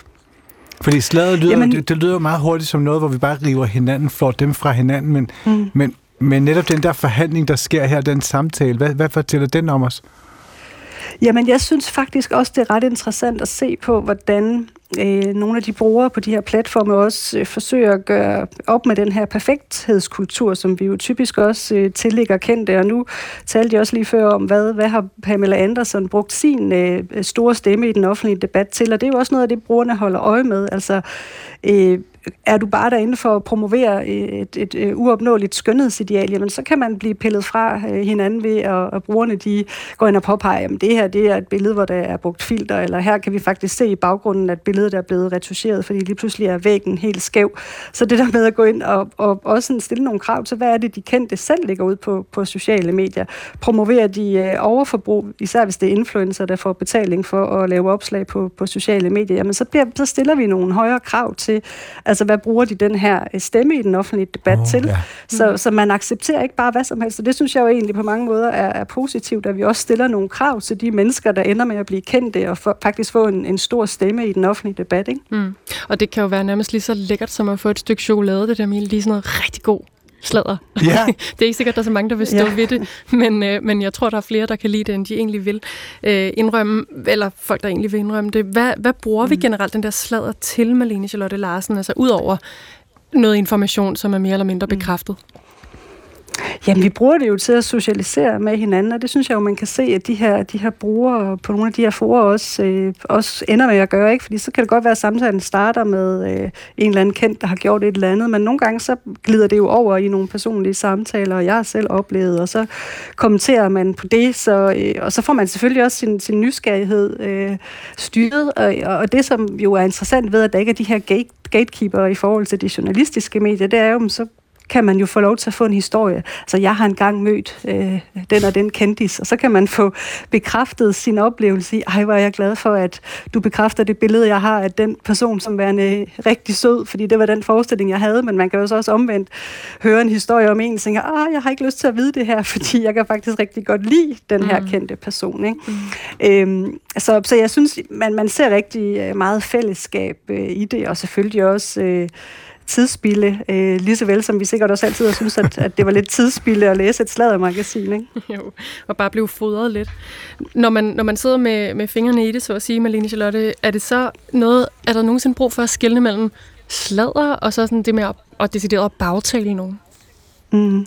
Fordi slaget lyder, Jamen, det, det lyder jo meget hurtigt som noget, hvor vi bare river hinanden, flår dem fra hinanden, men, mm. men, men netop den der forhandling, der sker her, den samtale, hvad, hvad fortæller den om os? Jamen, jeg synes faktisk også, det er ret interessant at se på, hvordan øh, nogle af de brugere på de her platforme også øh, forsøger at gøre op med den her perfekthedskultur, som vi jo typisk også øh, tillægger kendte. Og nu talte jeg også lige før om, hvad, hvad har Pamela Andersen brugt sin øh, store stemme i den offentlige debat til, og det er jo også noget af det, brugerne holder øje med. Altså, øh, er du bare derinde for at promovere øh, et, et, et uopnåeligt skønhedsideal, jamen så kan man blive pillet fra øh, hinanden ved, at, at brugerne de går ind og påpeger, at det her det er et billede, hvor der er brugt filter, eller her kan vi faktisk se i baggrunden, at billedet er blevet retuscheret, fordi lige pludselig er væggen helt skæv. Så det der med at gå ind og, og også stille nogle krav til, hvad er det, de kendte selv ligger ud på, på sociale medier. Promoverer de overforbrug, især hvis det er influencer, der får betaling for at lave opslag på, på sociale medier, jamen så, bliver, så stiller vi nogle højere krav til, Altså, hvad bruger de den her øh, stemme i den offentlige debat oh, til? Ja. Så, så man accepterer ikke bare hvad som helst. Og det synes jeg jo egentlig på mange måder er, er positivt, at vi også stiller nogle krav til de mennesker, der ender med at blive kendte og for, faktisk få en, en stor stemme i den offentlige debat. Ikke? Mm. Og det kan jo være nærmest lige så lækkert som at få et stykke chokolade, det der med lige sådan noget rigtig god sladder. Ja. det er ikke sikkert, at der er så mange, der vil stå ja. ved det, men, øh, men jeg tror, der er flere, der kan lide det, end de egentlig vil øh, indrømme, eller folk, der egentlig vil indrømme det. Hvad, hvad bruger mm. vi generelt den der sladder til, Malene Charlotte Larsen, altså ud over noget information, som er mere eller mindre mm. Jamen, vi bruger det jo til at socialisere med hinanden, og det synes jeg jo, man kan se, at de her, de her brugere på nogle af de her forer også, øh, også ender med at gøre, ikke? Fordi så kan det godt være, at samtalen starter med øh, en eller anden kendt, der har gjort et eller andet, men nogle gange så glider det jo over i nogle personlige samtaler, og jeg har selv oplevet, og så kommenterer man på det, så, øh, og så får man selvfølgelig også sin, sin nysgerrighed øh, styret, og, og det, som jo er interessant ved, at der ikke er de her gate gatekeeper i forhold til de journalistiske medier, det er jo, så kan man jo få lov til at få en historie. Så jeg har engang mødt øh, den og den kendis, og så kan man få bekræftet sin oplevelse i, ej, hvor er jeg glad for, at du bekræfter det billede, jeg har af den person som værende rigtig sød, fordi det var den forestilling, jeg havde, men man kan jo så også omvendt høre en historie om en, og tænker, ah, jeg har ikke lyst til at vide det her, fordi jeg kan faktisk rigtig godt lide den her mm. kendte person. Ikke? Mm. Øhm, så, så jeg synes, man, man ser rigtig øh, meget fællesskab øh, i det, og selvfølgelig også... Øh, tidsspilde, øh, lige så vel som vi sikkert også altid har synes, at, at det var lidt tidsspilde at læse et sladdermagasin, ikke? Jo, og bare blive fodret lidt. Når man, når man sidder med, med fingrene i det, så at sige, Malene Charlotte, er det så noget, er der nogensinde brug for at skille mellem sladder og så sådan det med at, at decideret bagtale nogen? Mm.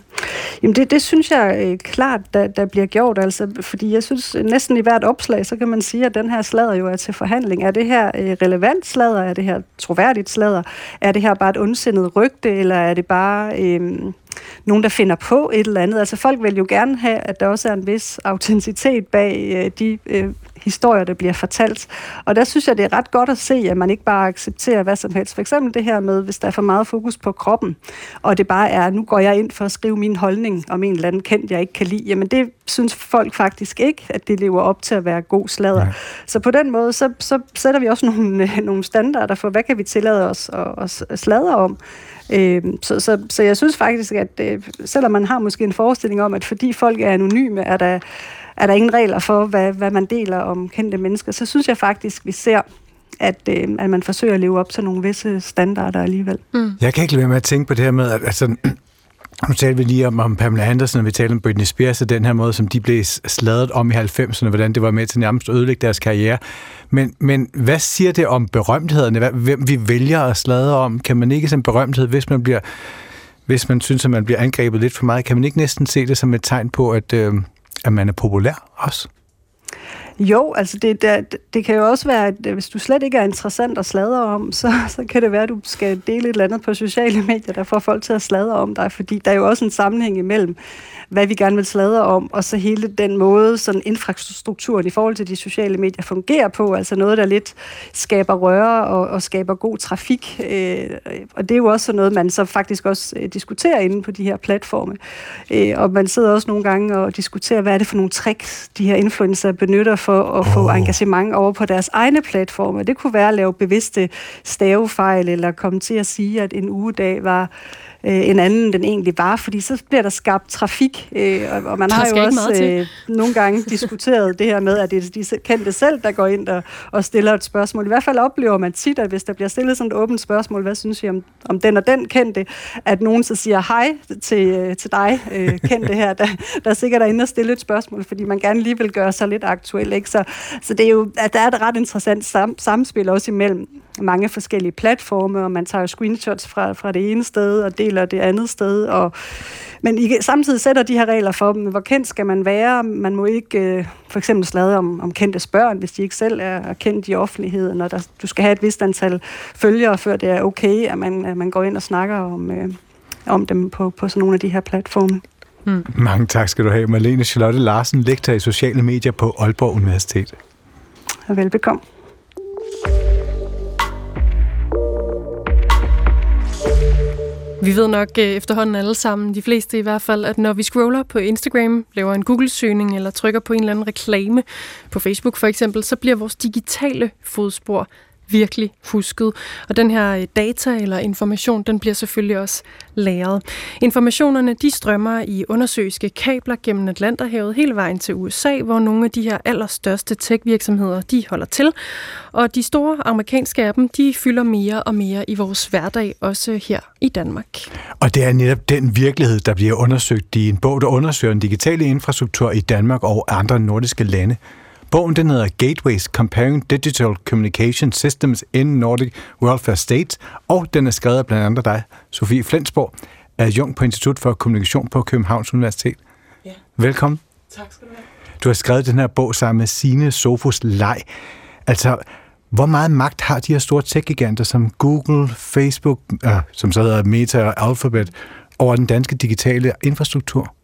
Jamen det, det synes jeg øh, klart, der, der bliver gjort, altså, fordi jeg synes øh, næsten i hvert opslag, så kan man sige, at den her slader jo er til forhandling. Er det her øh, relevant slader? Er det her troværdigt slader? Er det her bare et ondsindet rygte, eller er det bare... Øh, nogen, der finder på et eller andet. Altså folk vil jo gerne have, at der også er en vis autenticitet bag øh, de øh, historier, der bliver fortalt. Og der synes jeg, det er ret godt at se, at man ikke bare accepterer hvad som helst. For eksempel det her med, hvis der er for meget fokus på kroppen, og det bare er, nu går jeg ind for at skrive min holdning om en eller anden kendt, jeg ikke kan lide. Jamen det synes folk faktisk ikke, at det lever op til at være god sladder. Ja. Så på den måde, så, så sætter vi også nogle, nogle standarder for, hvad kan vi tillade os at, at sladre om. Øh, så, så, så jeg synes faktisk, at øh, selvom man har måske en forestilling om, at fordi folk er anonyme, er der, er der ingen regler for, hvad, hvad man deler om kendte mennesker, så synes jeg faktisk, vi ser at, øh, at man forsøger at leve op til nogle visse standarder alligevel. Mm. Jeg kan ikke lade være med at tænke på det her med, at altså, nu talte vi lige om, om Pamela Andersen, og vi talte om Britney Spears, og den her måde, som de blev sladet om i 90'erne, hvordan det var med til nærmest at ødelægge deres karriere. Men, men hvad siger det om berømthederne? Hvem vi vælger at slade om? Kan man ikke som berømthed, hvis man bliver hvis man synes, at man bliver angrebet lidt for meget, kan man ikke næsten se det som et tegn på, at, øh, at man er populær også? Jo, altså det, det, det kan jo også være, at øh, hvis du slet ikke er interessant at sladre om, så, så kan det være, at du skal dele et eller andet på sociale medier, der får folk til at sladre om dig, fordi der er jo også en sammenhæng imellem, hvad vi gerne vil sladre om, og så hele den måde, sådan infrastrukturen i forhold til de sociale medier fungerer på, altså noget, der lidt skaber røre og, og skaber god trafik. Øh, og det er jo også noget, man så faktisk også øh, diskuterer inde på de her platforme. Øh, og man sidder også nogle gange og diskuterer, hvad er det for nogle tricks, de her influencer benytter for at få oh. engagement over på deres egne platforme. Det kunne være at lave bevidste stavefejl, eller komme til at sige, at en ugedag var øh, en anden, den egentlig var, fordi så bliver der skabt trafik, øh, og, og man Der har jo også øh, nogle gange diskuteret det her med, at det er de kendte selv, der går ind og, og stiller et spørgsmål. I hvert fald oplever man tit, at hvis der bliver stillet sådan et åbent spørgsmål, hvad synes I om, om den og den kendte, at nogen så siger hej til, øh, til dig, øh, kendte her, der, der er sikkert er inde og stille et spørgsmål, fordi man gerne lige vil gøre sig lidt aktuel. Ikke? Så, så det er jo, at der er et ret interessant sam, samspil også imellem mange forskellige platforme, og man tager jo screenshots fra, fra det ene sted og deler det andet sted. Og, men I, samtidig sætter de her regler for dem, hvor kendt skal man være. Man må ikke øh, for eksempel slade om, om kendte børn, hvis de ikke selv er, kendt i offentligheden, og der, du skal have et vist antal følgere, før det er okay, at man, at man går ind og snakker om, øh, om dem på, på sådan nogle af de her platforme. Mange tak skal du have, Marlene Charlotte Larsen, lektor i sociale medier på Aalborg Universitet. Og velbekomme. Vi ved nok øh, efterhånden alle sammen, de fleste i hvert fald, at når vi scroller på Instagram, laver en Google-søgning eller trykker på en eller anden reklame på Facebook for eksempel, så bliver vores digitale fodspor virkelig husket. Og den her øh, data eller information, den bliver selvfølgelig også lagret. Informationerne, de strømmer i undersøiske kabler gennem Atlanterhavet hele vejen til USA, hvor nogle af de her allerstørste tech-virksomheder, de holder til. Og de store amerikanske af dem, de fylder mere og mere i vores hverdag, også her i Danmark. Og det er netop den virkelighed, der bliver undersøgt i en bog, der undersøger den digitale infrastruktur i Danmark og andre nordiske lande. Bogen den hedder Gateways Comparing Digital Communication Systems in Nordic Welfare States, og den er skrevet af blandt andet dig, Sofie Flensborg, adjunkt på Institut for Kommunikation på Københavns Universitet. Ja. Velkommen. Tak skal du have. Du har skrevet den her bog sammen med Signe Sofus Leg. Altså, hvor meget magt har de her store tech-giganter som Google, Facebook, øh, som så hedder Meta og Alphabet, over den danske digitale infrastruktur?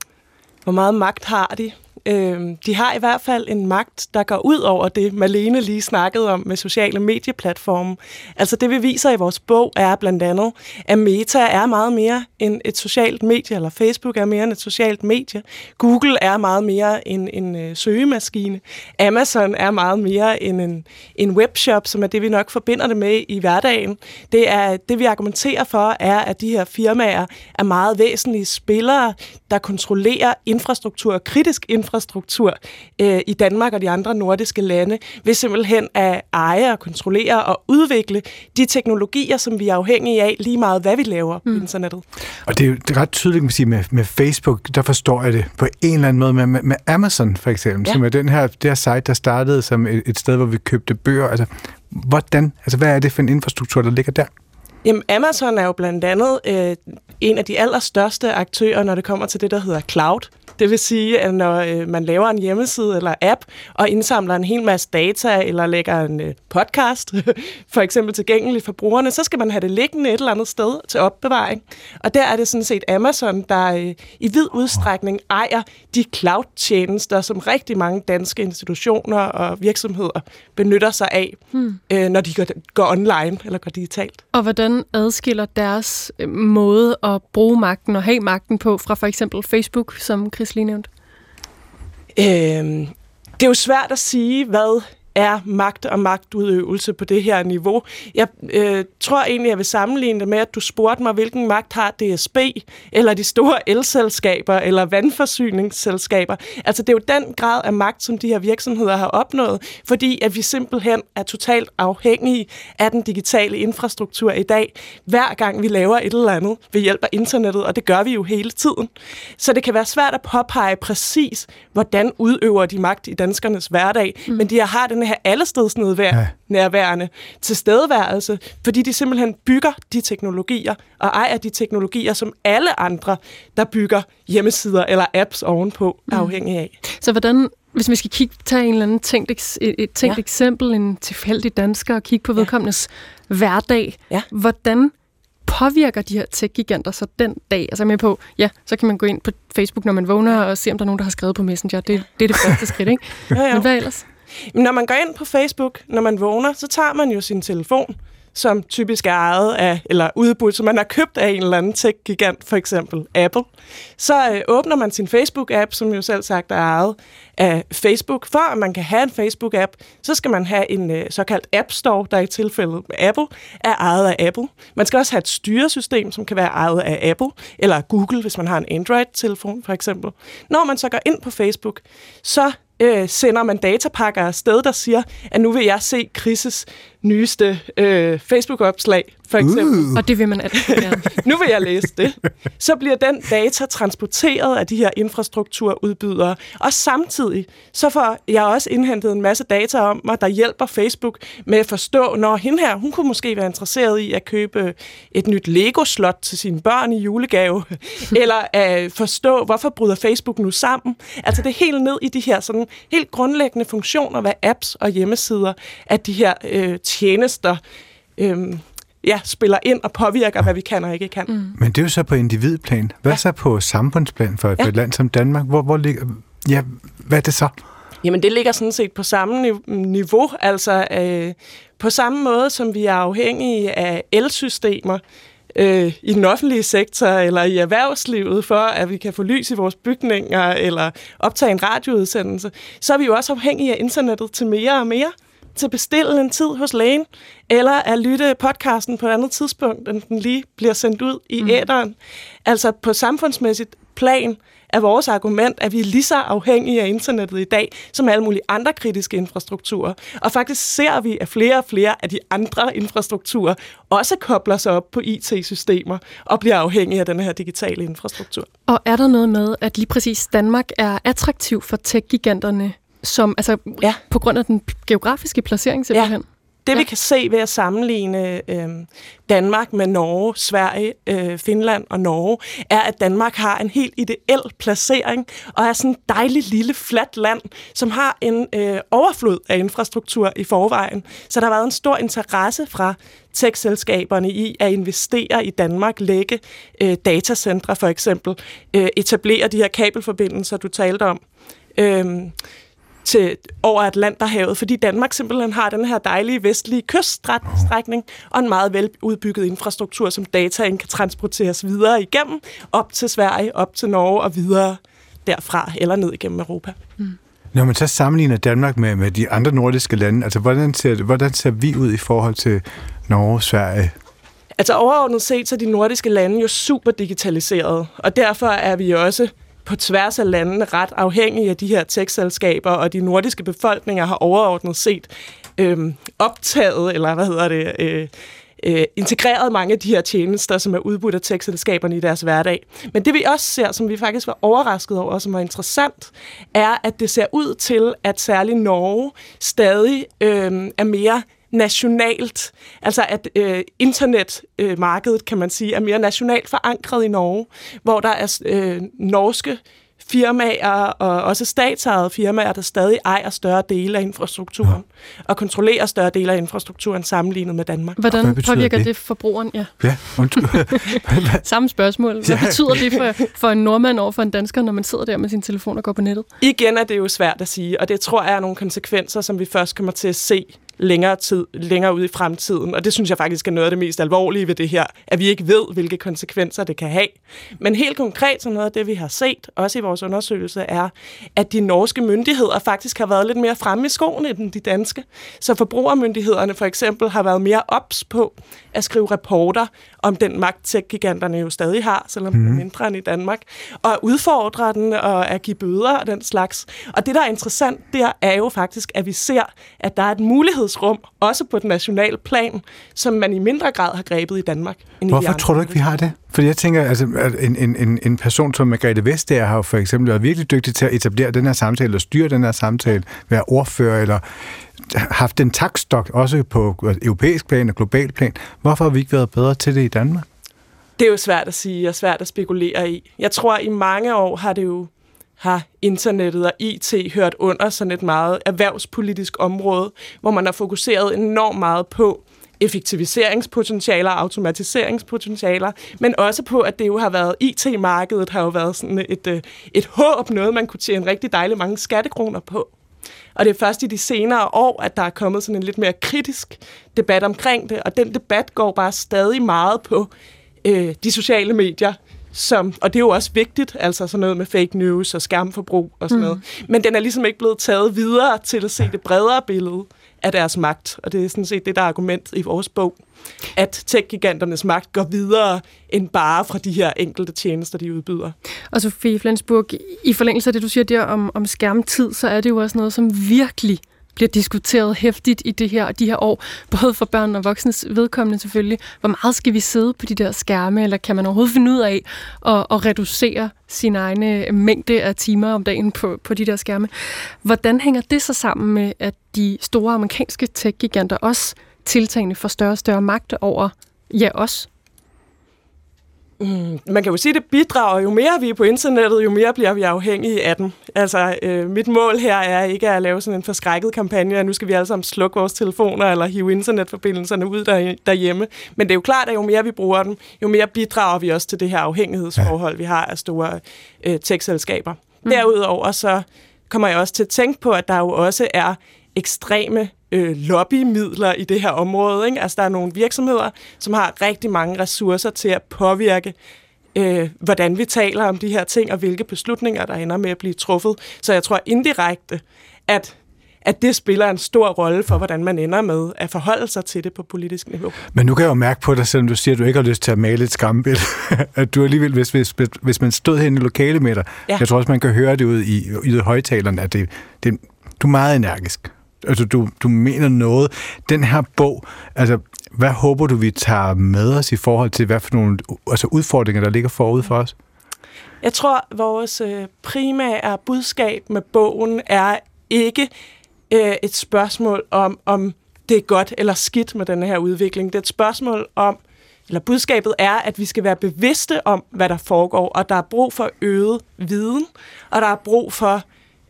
Hvor meget magt har de? Øh, de har i hvert fald en magt, der går ud over det, Malene lige snakkede om med sociale medieplatforme. Altså det, vi viser i vores bog, er blandt andet, at Meta er meget mere end et socialt medie, eller Facebook er mere end et socialt medie. Google er meget mere end en øh, søgemaskine. Amazon er meget mere end en, en webshop, som er det, vi nok forbinder det med i hverdagen. Det, er, det, vi argumenterer for, er, at de her firmaer er meget væsentlige spillere, der kontrollerer infrastruktur, kritisk infrastruktur øh, i Danmark og de andre nordiske lande, ved simpelthen at eje og kontrollere og udvikle de teknologier, som vi er afhængige af, lige meget hvad vi laver mm. på internettet. Og det er jo det er ret tydeligt, kan man sige, med, med Facebook, der forstår jeg det på en eller anden måde, med, med, med Amazon for eksempel, Ja. som er den her, det her site, der startede som et, et sted, hvor vi købte bøger. Altså, hvordan, altså, hvad er det for en infrastruktur, der ligger der? Jamen, Amazon er jo blandt andet øh, en af de allerstørste aktører, når det kommer til det, der hedder cloud. Det vil sige, at når øh, man laver en hjemmeside eller app og indsamler en hel masse data eller lægger en øh, podcast, for eksempel tilgængelig for brugerne, så skal man have det liggende et eller andet sted til opbevaring. Og der er det sådan set Amazon, der øh, i vid udstrækning ejer de cloud-tjenester, som rigtig mange danske institutioner og virksomheder benytter sig af, hmm. øh, når de går, går online eller går digitalt. Og hvordan adskiller deres øh, måde at bruge magten og have magten på fra for eksempel Facebook, som Chris lige nævnte? Øhm, det er jo svært at sige, hvad er magt og magtudøvelse på det her niveau. Jeg øh, tror egentlig, jeg vil sammenligne det med, at du spurgte mig, hvilken magt har DSB, eller de store elselskaber, eller vandforsyningsselskaber. Altså, det er jo den grad af magt, som de her virksomheder har opnået, fordi at vi simpelthen er totalt afhængige af den digitale infrastruktur i dag, hver gang vi laver et eller andet ved hjælp af internettet, og det gør vi jo hele tiden. Så det kan være svært at påpege præcis, hvordan udøver de magt i danskernes hverdag, mm. men de har den her allestedsnedvær, ja. nærværende tilstedeværelse, fordi de simpelthen bygger de teknologier og ejer de teknologier, som alle andre, der bygger hjemmesider eller apps ovenpå, er afhængige af. Så hvordan, hvis vi skal kigge, tage en eller anden tænkt, et, et tænkt Ja. ja. eksempel, en tilfældig dansker, og kigge på vedkommendes hverdag, Ja. hvordan påvirker de her tech-giganter så den dag? Altså er med på, ja, så kan man gå ind på Facebook, når man vågner, og se, om der er nogen, der har skrevet på Messenger. Det, det er det første skridt, ikke? Ja, ja. Men hvad ellers? Når man går ind på Facebook, når man vågner, så tager man jo sin telefon. som typisk er ejet af, eller udbudt, som man har købt af en eller anden tech-gigant, for eksempel Apple, så øh, åbner man sin Facebook-app, som jo selv sagt er ejet af Facebook. For at man kan have en Facebook-app, så skal man have en øh, såkaldt App Store, der i tilfældet med Apple er ejet af Apple. Man skal også have et styresystem, som kan være ejet af Apple, eller Google, hvis man har en Android-telefon for eksempel. Når man så går ind på Facebook, så øh, sender man datapakker afsted, der siger, at nu vil jeg se Krises nyeste øh, Facebook-opslag, for eksempel. Uh. Og det vil man altid gerne. nu vil jeg læse det. Så bliver den data transporteret af de her infrastrukturudbydere, og samtidig så får jeg også indhentet en masse data om mig, der hjælper Facebook med at forstå, når hende her, hun kunne måske være interesseret i at købe et nyt Lego-slot til sine børn i julegave, eller at forstå, hvorfor bryder Facebook nu sammen. Altså det er helt ned i de her sådan helt grundlæggende funktioner, hvad apps og hjemmesider, at de her øh, tjenester øh, ja, spiller ind og påvirker, hvad vi kan og ikke kan. Mm. Men det er jo så på individplan. Hvad ja. så på samfundsplan for, ja. et land som Danmark? Hvor, hvor ligger, ja, hvad er det så? Jamen, det ligger sådan set på samme niveau. Altså, øh, på samme måde, som vi er afhængige af elsystemer, øh, i den offentlige sektor eller i erhvervslivet, for at vi kan få lys i vores bygninger eller optage en radioudsendelse, så er vi jo også afhængige af internettet til mere og mere til at bestille en tid hos lægen, eller at lytte podcasten på et andet tidspunkt, end den lige bliver sendt ud i mm. æderen. Altså på samfundsmæssigt plan er vores argument, at vi er lige så afhængige af internettet i dag, som alle mulige andre kritiske infrastrukturer. Og faktisk ser vi, at flere og flere af de andre infrastrukturer også kobler sig op på IT-systemer og bliver afhængige af den her digitale infrastruktur. Og er der noget med, at lige præcis Danmark er attraktiv for tech-giganterne som, altså, ja. på grund af den geografiske placering simpelthen? Ja. Det ja. vi kan se ved at sammenligne øh, Danmark med Norge, Sverige, øh, Finland og Norge, er, at Danmark har en helt ideel placering og er sådan et dejligt lille fladt land, som har en øh, overflod af infrastruktur i forvejen. Så der har været en stor interesse fra tech-selskaberne i at investere i Danmark, lægge øh, datacentre for eksempel, øh, etablere de her kabelforbindelser, du talte om. Øh, til over Atlanterhavet, fordi Danmark simpelthen har den her dejlige vestlige kyststrækning og en meget veludbygget infrastruktur, som dataen kan transporteres videre igennem, op til Sverige, op til Norge og videre derfra, eller ned igennem Europa. Mm. Når man så sammenligner Danmark med, med de andre nordiske lande, altså hvordan ser, hvordan ser vi ud i forhold til Norge, Sverige? Altså overordnet set, så er de nordiske lande jo super digitaliseret, og derfor er vi også på tværs af landene ret afhængige af de her tekstselskaber, og de nordiske befolkninger har overordnet set øh, optaget, eller hvad hedder det, øh, øh, integreret mange af de her tjenester, som er udbudt af tekstselskaberne i deres hverdag. Men det vi også ser, som vi faktisk var overrasket over, og som var interessant, er, at det ser ud til, at særligt Norge stadig øh, er mere nationalt. Altså at øh, internetmarkedet, øh, kan man sige, er mere nationalt forankret i Norge, hvor der er øh, norske firmaer og også statsejede firmaer, der stadig ejer større dele af infrastrukturen ja. og kontrollerer større dele af infrastrukturen sammenlignet med Danmark. Hvordan påvirker det? det forbrugeren? Ja, ja Samme spørgsmål. Hvad ja. betyder det for, for en nordmand over for en dansker, når man sidder der med sin telefon og går på nettet? Igen er det jo svært at sige, og det tror jeg er nogle konsekvenser, som vi først kommer til at se længere, tid, længere ud i fremtiden. Og det synes jeg faktisk er noget af det mest alvorlige ved det her, at vi ikke ved, hvilke konsekvenser det kan have. Men helt konkret, så noget af det, vi har set, også i vores undersøgelse, er, at de norske myndigheder faktisk har været lidt mere fremme i skoene end de danske. Så forbrugermyndighederne for eksempel har været mere ops på at skrive rapporter om den magt, tech-giganterne jo stadig har, selvom mm. det er mhm. mindre end i Danmark, og udfordre den og at give bøder og den slags. Og det, der er interessant, der er jo faktisk, at vi ser, at der er et mulighedsrum, også på den nationale plan, som man i mindre grad har grebet i Danmark. End Hvorfor i tror du ikke, vi har det? Fordi jeg tænker, altså, at en, en, en, en person som Margrethe Vestager har for eksempel været virkelig dygtig til at etablere den her samtale, og styre den her samtale, være ordfører, eller haft en takstok også på europæisk plan og global plan. Hvorfor har vi ikke været bedre til det i Danmark? Det er jo svært at sige og svært at spekulere i. Jeg tror, at i mange år har det jo har internettet og IT hørt under sådan et meget erhvervspolitisk område, hvor man har fokuseret enormt meget på effektiviseringspotentialer og automatiseringspotentialer, men også på, at det jo har været IT-markedet, har jo været sådan et, øh, et håb, noget man kunne tjene rigtig dejligt mange skattekroner på. Og det er først i de senere år, at der er kommet sådan en lidt mere kritisk debat omkring det, og den debat går bare stadig meget på øh, de sociale medier, som, og det er jo også vigtigt, altså sådan noget med fake news og skærmforbrug og sådan mm. noget. Men den er ligesom ikke blevet taget videre til at se det bredere billede af deres magt, og det er sådan set det, der er argument i vores bog, at tech-giganternes magt går videre end bare fra de her enkelte tjenester, de udbyder. Og Sofie Flensburg, i forlængelse af det, du siger der om, om skærmtid, så er det jo også noget, som virkelig bliver diskuteret hæftigt i det her, de her år, både for børn og voksnes vedkommende selvfølgelig. Hvor meget skal vi sidde på de der skærme, eller kan man overhovedet finde ud af at, at reducere sin egne mængde af timer om dagen på, på de der skærme? Hvordan hænger det så sammen med, at de store amerikanske tech-giganter også tiltagende får større og større magt over ja, os Mm, man kan jo sige, det bidrager. Jo mere vi er på internettet, jo mere bliver vi afhængige af dem. Altså, øh, mit mål her er ikke at lave sådan en forskrækket kampagne, at nu skal vi alle sammen slukke vores telefoner eller hive internetforbindelserne ud der, derhjemme. Men det er jo klart, at jo mere vi bruger dem, jo mere bidrager vi også til det her afhængighedsforhold, vi har af store øh, tech-selskaber. Mm. Derudover så kommer jeg også til at tænke på, at der jo også er ekstreme øh, lobbymidler i det her område. Ikke? Altså, der er nogle virksomheder, som har rigtig mange ressourcer til at påvirke, øh, hvordan vi taler om de her ting, og hvilke beslutninger, der ender med at blive truffet. Så jeg tror indirekte, at at det spiller en stor rolle for, hvordan man ender med at forholde sig til det på politisk niveau. Men nu kan jeg jo mærke på dig, selvom du siger, at du ikke har lyst til at male et skræmmebillede, at du alligevel, hvis, hvis, hvis man stod hen i lokale med dig, ja. jeg tror også, man kan høre det ud i, i højtalerne, at det, det, du er meget energisk altså du, du mener noget. Den her bog, altså hvad håber du, vi tager med os i forhold til, hvad for nogle altså udfordringer, der ligger forud for os? Jeg tror, vores øh, primære budskab med bogen er ikke øh, et spørgsmål om, om det er godt eller skidt med den her udvikling. Det er et spørgsmål om, eller budskabet er, at vi skal være bevidste om, hvad der foregår, og der er brug for øget viden, og der er brug for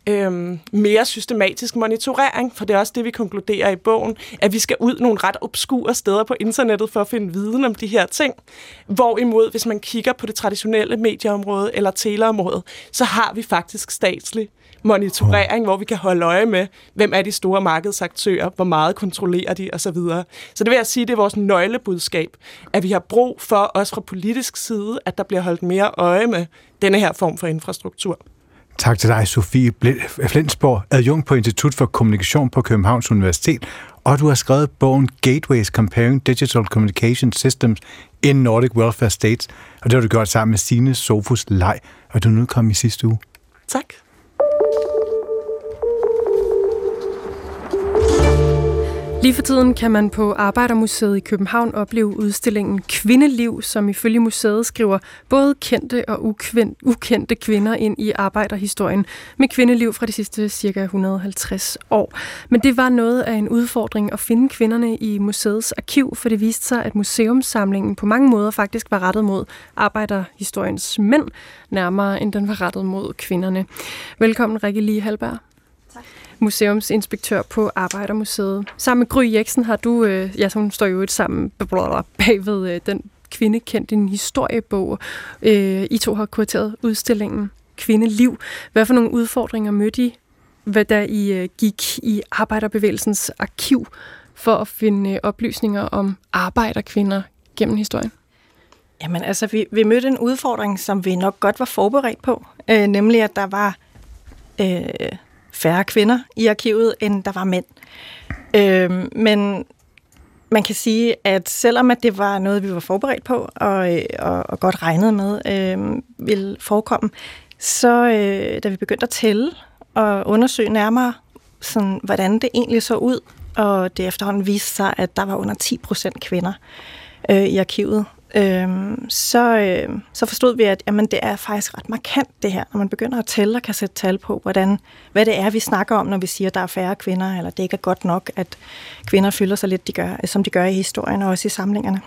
øhm, mere systematisk monitorering, for det er også det, vi konkluderer i bogen, at vi skal ud nogle ret obskure steder på internettet for at finde viden om de her ting. Hvorimod, hvis man kigger på det traditionelle medieområde eller teleområde, så har vi faktisk statslig monitorering, hvor vi kan holde øje med, hvem er de store markedsaktører, hvor meget kontrollerer de osv. Så det vil jeg sige, det er vores nøglebudskab, at vi har brug for, også fra politisk side, at der bliver holdt mere øje med denne her form for infrastruktur. Tak til dig, Sofie Flensborg, adjunkt på Institut for Kommunikation på Københavns Universitet, og du har skrevet bogen Gateways Comparing Digital Communication Systems in Nordic Welfare States, og det har du gjort sammen med Sine Sofus Lej, og du nu kom i sidste uge. Tak. Lige for tiden kan man på Arbejdermuseet i København opleve udstillingen Kvindeliv, som ifølge museet skriver både kendte og ukendte kvinder ind i arbejderhistorien med kvindeliv fra de sidste cirka 150 år. Men det var noget af en udfordring at finde kvinderne i museets arkiv, for det viste sig, at museumssamlingen på mange måder faktisk var rettet mod arbejderhistoriens mænd, nærmere end den var rettet mod kvinderne. Velkommen, Rikke Lige Halberg museumsinspektør på Arbejdermuseet. Sammen med Gry Jeksen har du, øh, ja, hun står jo et sammen bagved øh, den kvinde kendt din historiebog. Øh, I to har kurateret udstillingen Kvindeliv. Hvad for nogle udfordringer mødte I, hvad da I øh, gik i Arbejderbevægelsens arkiv for at finde øh, oplysninger om arbejderkvinder gennem historien? Jamen altså, vi, vi mødte en udfordring, som vi nok godt var forberedt på, øh, nemlig at der var øh, færre kvinder i arkivet, end der var mænd. Øh, men man kan sige, at selvom at det var noget, vi var forberedt på og, og, og godt regnet med øh, ville forekomme, så øh, da vi begyndte at tælle og undersøge nærmere, sådan, hvordan det egentlig så ud, og det efterhånden viste sig, at der var under 10 procent kvinder øh, i arkivet, øhm, så, øh, så forstod vi, at jamen, det er faktisk ret markant det her, når man begynder at tælle og kan sætte tal på, hvordan, hvad det er, vi snakker om, når vi siger, at der er færre kvinder, eller det ikke er godt nok, at kvinder fylder sig lidt, de gør, som de gør i historien og også i samlingerne.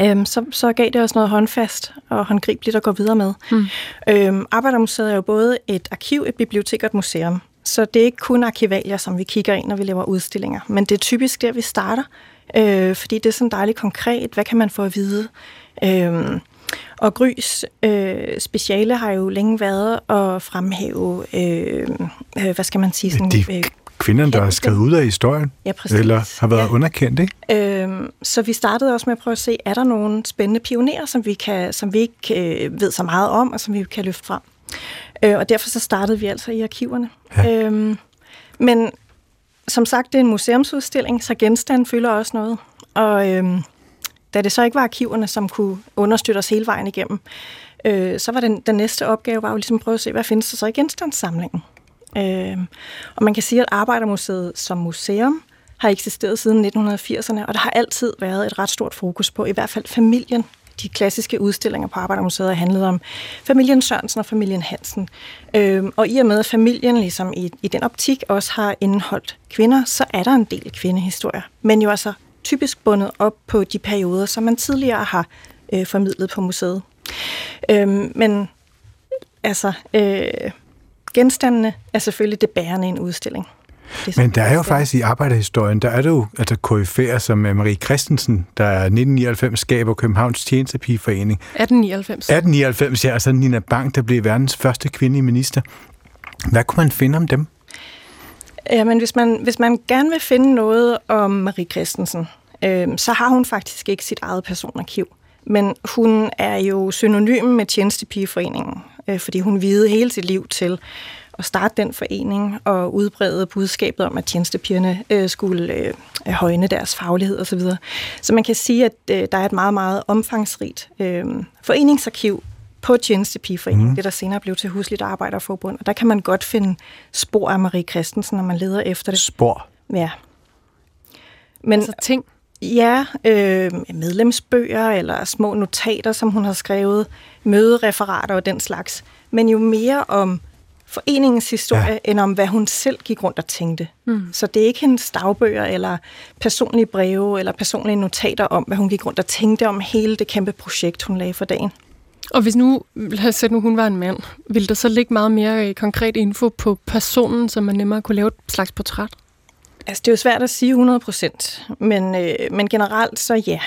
Øhm, så, så gav det os noget håndfast og håndgribeligt at gå videre med. Mm. Øhm, Arbejdermuseet er jo både et arkiv, et bibliotek og et museum. Så det er ikke kun arkivalier, som vi kigger ind, når vi laver udstillinger. Men det er typisk der, vi starter, øh, fordi det er sådan dejligt konkret. Hvad kan man få at vide? Øh, og Grys øh, speciale har jo længe været at fremhæve, øh, øh, hvad skal man sige, sådan, De øh, kvinderne, der har skrevet ud af historien, Ja, præcis. eller har været Ja. underkendt, ikke? Øhm, så vi startede også med at prøve at se, er der nogle spændende pionerer, som vi, kan, som vi ikke øh, ved så meget om, og som vi kan løfte frem. Øh, og derfor så startede vi altså i arkiverne. Ja. Øhm, men som sagt, det er en museumsudstilling, så genstanden fylder også noget. Og øhm, da det så ikke var arkiverne, som kunne understøtte os hele vejen igennem, øh, så var den, den næste opgave var jo ligesom at prøve at se, hvad findes der så i genstandssamlingen. Øh, og man kan sige, at Arbejdermuseet som museum har eksisteret siden 1980'erne, og der har altid været et ret stort fokus på, i hvert fald familien. De klassiske udstillinger på Arbejdermuseet har handlet om familien Sørensen og familien Hansen. Øhm, og i og med, at familien ligesom i, i den optik også har indeholdt kvinder, så er der en del kvindehistorier. Men jo altså typisk bundet op på de perioder, som man tidligere har øh, formidlet på museet. Øhm, men altså, øh, genstandene er selvfølgelig det bærende i en udstilling. Det Men der er jo faktisk i arbejderhistorien, der er det jo altså KF'er som øh, Marie Christensen, der er 1999 skaber Københavns Tjenestepigeforening. 1899. 1899, ja, og så Nina Bang, der blev verdens første kvindelige minister. Hvad kunne man finde om dem? Ja, men hvis man, hvis man gerne vil finde noget om Marie Christensen, øh, så har hun faktisk ikke sit eget personarkiv. Men hun er jo synonym med Tjenestepigeforeningen, øh, fordi hun videde hele sit liv til at starte den forening og udbrede budskabet om, at tjenestepigerne øh, skulle øh, højne deres faglighed osv. Så, så man kan sige, at øh, der er et meget, meget omfangsrigt øh, foreningsarkiv på Tjenestepigeforeningen, mm. det der senere blev til Husligt Arbejderforbund. Og der kan man godt finde spor af Marie Christensen, når man leder efter det. Spor? Ja. Men, altså ting? Ja, øh, medlemsbøger eller små notater, som hun har skrevet, mødereferater og den slags. Men jo mere om foreningens historie, ja. end om hvad hun selv gik rundt og tænkte. Mm. Så det er ikke hendes dagbøger eller personlige breve eller personlige notater om, hvad hun gik rundt og tænkte om hele det kæmpe projekt, hun lagde for dagen. Og hvis nu, lad os sætte nu, hun var en mand, ville der så ligge meget mere øh, konkret info på personen, så man nemmere kunne lave et slags portræt? Altså, det er jo svært at sige 100 procent, men, øh, men generelt så ja.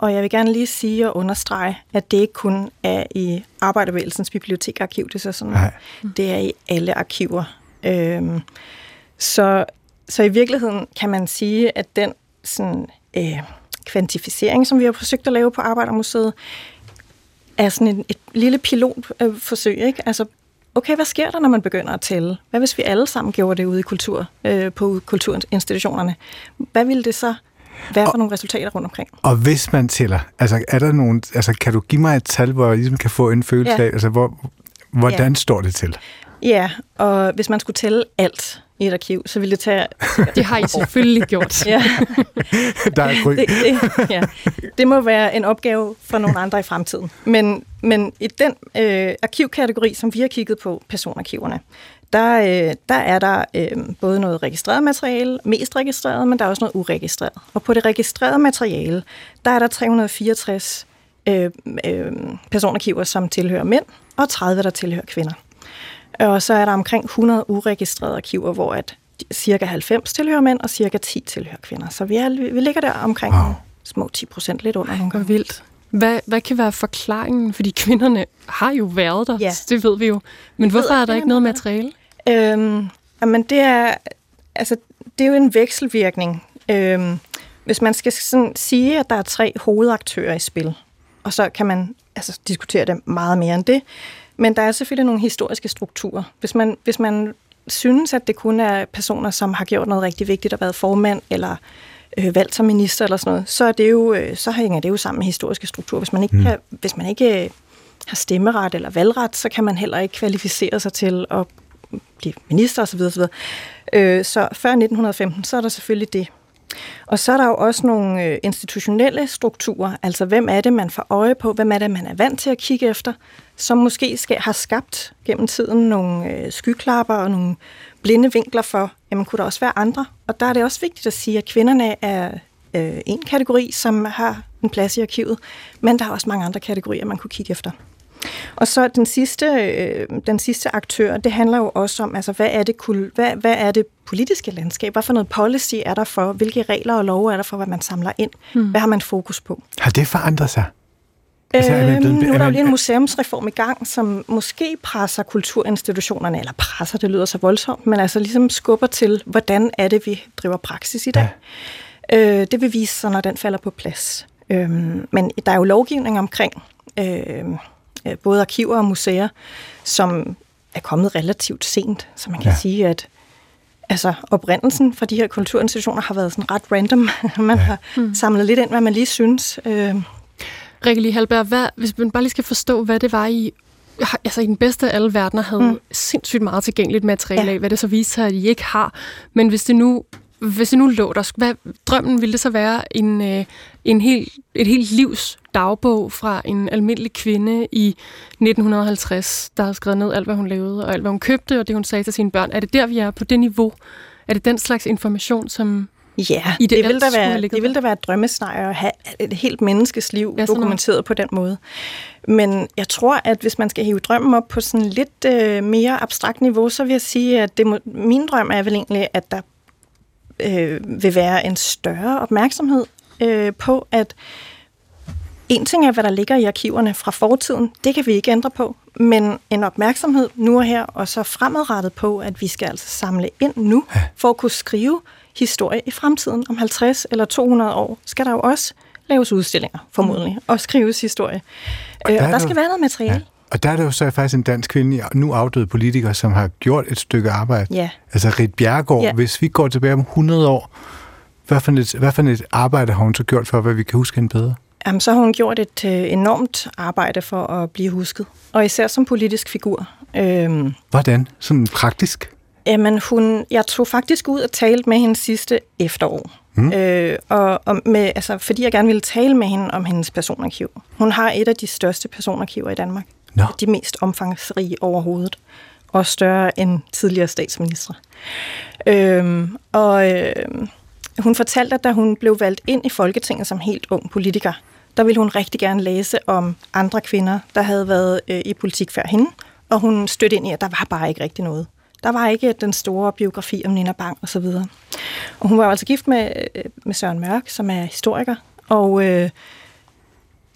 Og jeg vil gerne lige sige og understrege, at det ikke kun er i Arbejderbevægelsens bibliotekarkiv, det er så sådan, Nej. det er i alle arkiver. Øhm, så, så i virkeligheden kan man sige, at den sådan, øh, kvantificering, som vi har forsøgt at lave på Arbejdermuseet, er sådan et, et lille pilotforsøg. Ikke? Altså, okay, hvad sker der, når man begynder at tælle? Hvad hvis vi alle sammen gjorde det ude i kultur, øh, på kulturinstitutionerne? Hvad ville det så være for nogle resultater rundt omkring? Og hvis man tæller, altså, er der nogen, altså, kan du give mig et tal, hvor jeg ligesom kan få en følelse Ja. af, altså, hvor, hvordan Ja. står det til? Ja, og hvis man skulle tælle alt i et arkiv, så ville det tage... Det har I selvfølgelig gjort. ja. Der er det, det, ja. det må være en opgave for nogle andre i fremtiden. Men, men i den øh, arkivkategori, som vi har kigget på, personarkiverne, der, øh, der er der øh, både noget registreret materiale, mest registreret, men der er også noget uregistreret. Og på det registrerede materiale, der er der 364 øh, øh, personarkiver, som tilhører mænd, og 30, der tilhører kvinder. Og så er der omkring 100 uregistrerede arkiver, hvor at cirka 90 tilhører mænd, og cirka 10 tilhører kvinder. Så vi, er, vi ligger der omkring wow. små 10 procent, lidt under nogle Hvor vildt. Hvad, hvad kan være forklaringen? Fordi kvinderne har jo været der, Ja. det ved vi jo. Men hvorfor ved, er der ikke noget materiale? Øhm, jamen det er, altså, det er jo en vekselvirkning. Øhm, hvis man skal sådan sige, at der er tre hovedaktører i spil, og så kan man altså, diskutere det meget mere end det, men der er selvfølgelig nogle historiske strukturer. Hvis man, hvis man synes, at det kun er personer, som har gjort noget rigtig vigtigt og været formand, eller øh, valgt som minister eller sådan noget, så, er det jo, øh, så hænger det jo sammen med historiske strukturer. Hvis man ikke, Mm. kan, hvis man ikke øh, har stemmeret eller valgret, så kan man heller ikke kvalificere sig til at blive minister osv. osv. Øh, så før 1915, så er der selvfølgelig det. Og så er der jo også nogle øh, institutionelle strukturer, altså hvem er det, man får øje på, hvem er det, man er vant til at kigge efter, som måske skal, har skabt gennem tiden nogle øh, skyklapper og nogle blinde vinkler for, jamen kunne der også være andre? Og der er det også vigtigt at sige, at kvinderne er øh, en kategori, som har en plads i arkivet, men der er også mange andre kategorier, man kunne kigge efter. Og så den sidste, øh, den sidste aktør, det handler jo også om, altså, hvad, er det, kul- hvad, hvad er det politiske landskab? Hvad for noget policy er der for? Hvilke regler og love er der for, hvad man samler ind? Hmm. Hvad har man fokus på? Har det forandret sig? Altså, er Øhm, blevet- nu er er der jo lige en museumsreform i gang, som måske presser kulturinstitutionerne, eller presser, det lyder så voldsomt, men altså ligesom skubber til, hvordan er det, vi driver praksis i dag. Ja. Øh, det vil vise sig, når den falder på plads. Øhm, men der er jo lovgivning omkring øh, øh, både arkiver og museer, som er kommet relativt sent, så man kan Ja. sige, at altså, oprindelsen for de her kulturinstitutioner har været sådan ret random. man ja. har samlet lidt ind, hvad man lige synes. Øh, Rikke Halberg, hvad, hvis man bare lige skal forstå, hvad det var i altså i den bedste af alle verdener havde mm. sindssygt meget tilgængeligt materiale ja. af, hvad det så viste sig, at I ikke har. Men hvis det nu, hvis det nu lå der, hvad, drømmen ville det så være en, øh, en hel, et helt livs dagbog fra en almindelig kvinde i 1950, der har skrevet ned alt, hvad hun lavede, og alt, hvad hun købte, og det, hun sagde til sine børn. Er det der, vi er på det niveau? Er det den slags information, som Ja, I det, det, vil have være, det vil da være et drømmescenarie at have et helt menneskes liv Ja, dokumenteret på den måde. Men jeg tror, at hvis man skal hive drømmen op på sådan lidt øh, mere abstrakt niveau, så vil jeg sige, at det min drøm er vel egentlig, at der øh, vil være en større opmærksomhed øh, på, at en ting er, hvad der ligger i arkiverne fra fortiden. Det kan vi ikke ændre på. Men en opmærksomhed nu og her, og så fremadrettet på, at vi skal altså samle ind nu, for at kunne skrive historie i fremtiden. Om 50 eller 200 år skal der jo også laves udstillinger, formodentlig, og skrives historie. Og, øh, der og er der der- skal være noget materiale. Ja. Og der er der jo så faktisk en dansk kvinde, nu afdøde politiker, som har gjort et stykke arbejde. Ja. Altså Rit Bjerregaard, ja. Hvis vi går tilbage om 100 år, hvad for, et, hvad for et arbejde har hun så gjort for, hvad vi kan huske hende bedre? Jamen, så har hun gjort et øh, enormt arbejde for at blive husket. Og især som politisk figur. Øhm, Hvordan? Sådan praktisk? Jamen, hun, jeg tog faktisk ud og talte med hende sidste efterår. Mm. Øh, og, og med, altså, fordi jeg gerne ville tale med hende om hendes personarkiv. Hun har et af de største personarkiver i Danmark no. De mest omfangsrige overhovedet. Og større end tidligere statsminister. Øhm, og øh, hun fortalte, at da hun blev valgt ind i Folketinget som helt ung politiker, der ville hun rigtig gerne læse om andre kvinder, der havde været øh, i politik før hende. Og hun stødte ind i, at der var bare ikke rigtig noget. Der var ikke den store biografi om Nina Bang og så videre. Og hun var jo altså gift med, øh, med Søren Mørk, som er historiker. Og øh,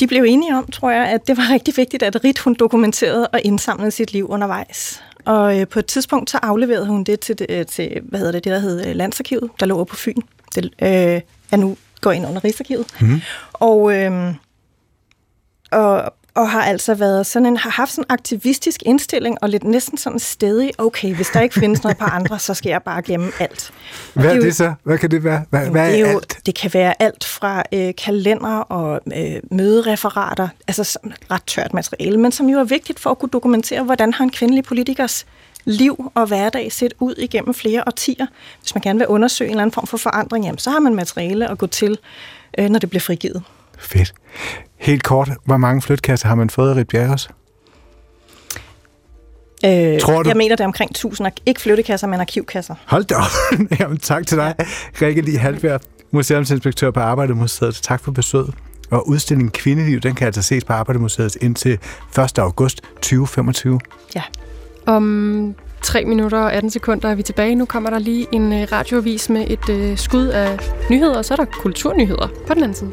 de blev enige om, tror jeg, at det var rigtig vigtigt, at Rit hun dokumenterede og indsamlede sit liv undervejs. Og øh, på et tidspunkt så afleverede hun det til, øh, til hvad hedder det, det der hed øh, Landsarkivet, der lå på Fyn. Det øh, er nu går ind under Rigsarkivet. Mm. Og, øh, og, og har altså været sådan en, har haft sådan en aktivistisk indstilling, og lidt næsten sådan stedig, okay, hvis der ikke findes noget på andre, så skal jeg bare glemme alt. Og Hvad er jo- det så? Hvad kan det være? Hvad, hvad det, er er jo, alt? det kan være alt fra øh, kalender og øh, mødereferater, altså ret tørt materiale, men som jo er vigtigt for at kunne dokumentere, hvordan har en kvindelig politikers liv og hverdag set ud igennem flere årtier. Hvis man gerne vil undersøge en eller anden form for forandring, jamen, så har man materiale at gå til, øh, når det bliver frigivet. Fedt. Helt kort, hvor mange flytkasser har man fået af Rit Bjerregaards? Øh, Tror du- Jeg mener, det er omkring 1000, ar- ikke flyttekasser, men arkivkasser. Hold da op. Jamen, tak til dig, Rikke Lie Halbjerg, museumsinspektør på Arbejdermuseet. Tak for besøget. Og udstillingen Kvindeliv, den kan altså ses på Arbejdermuseet indtil 1. august 2025. Ja. Om 3 minutter og 18 sekunder er vi tilbage. Nu kommer der lige en øh, radioavis med et øh, skud af nyheder, og så er der kulturnyheder på den anden side.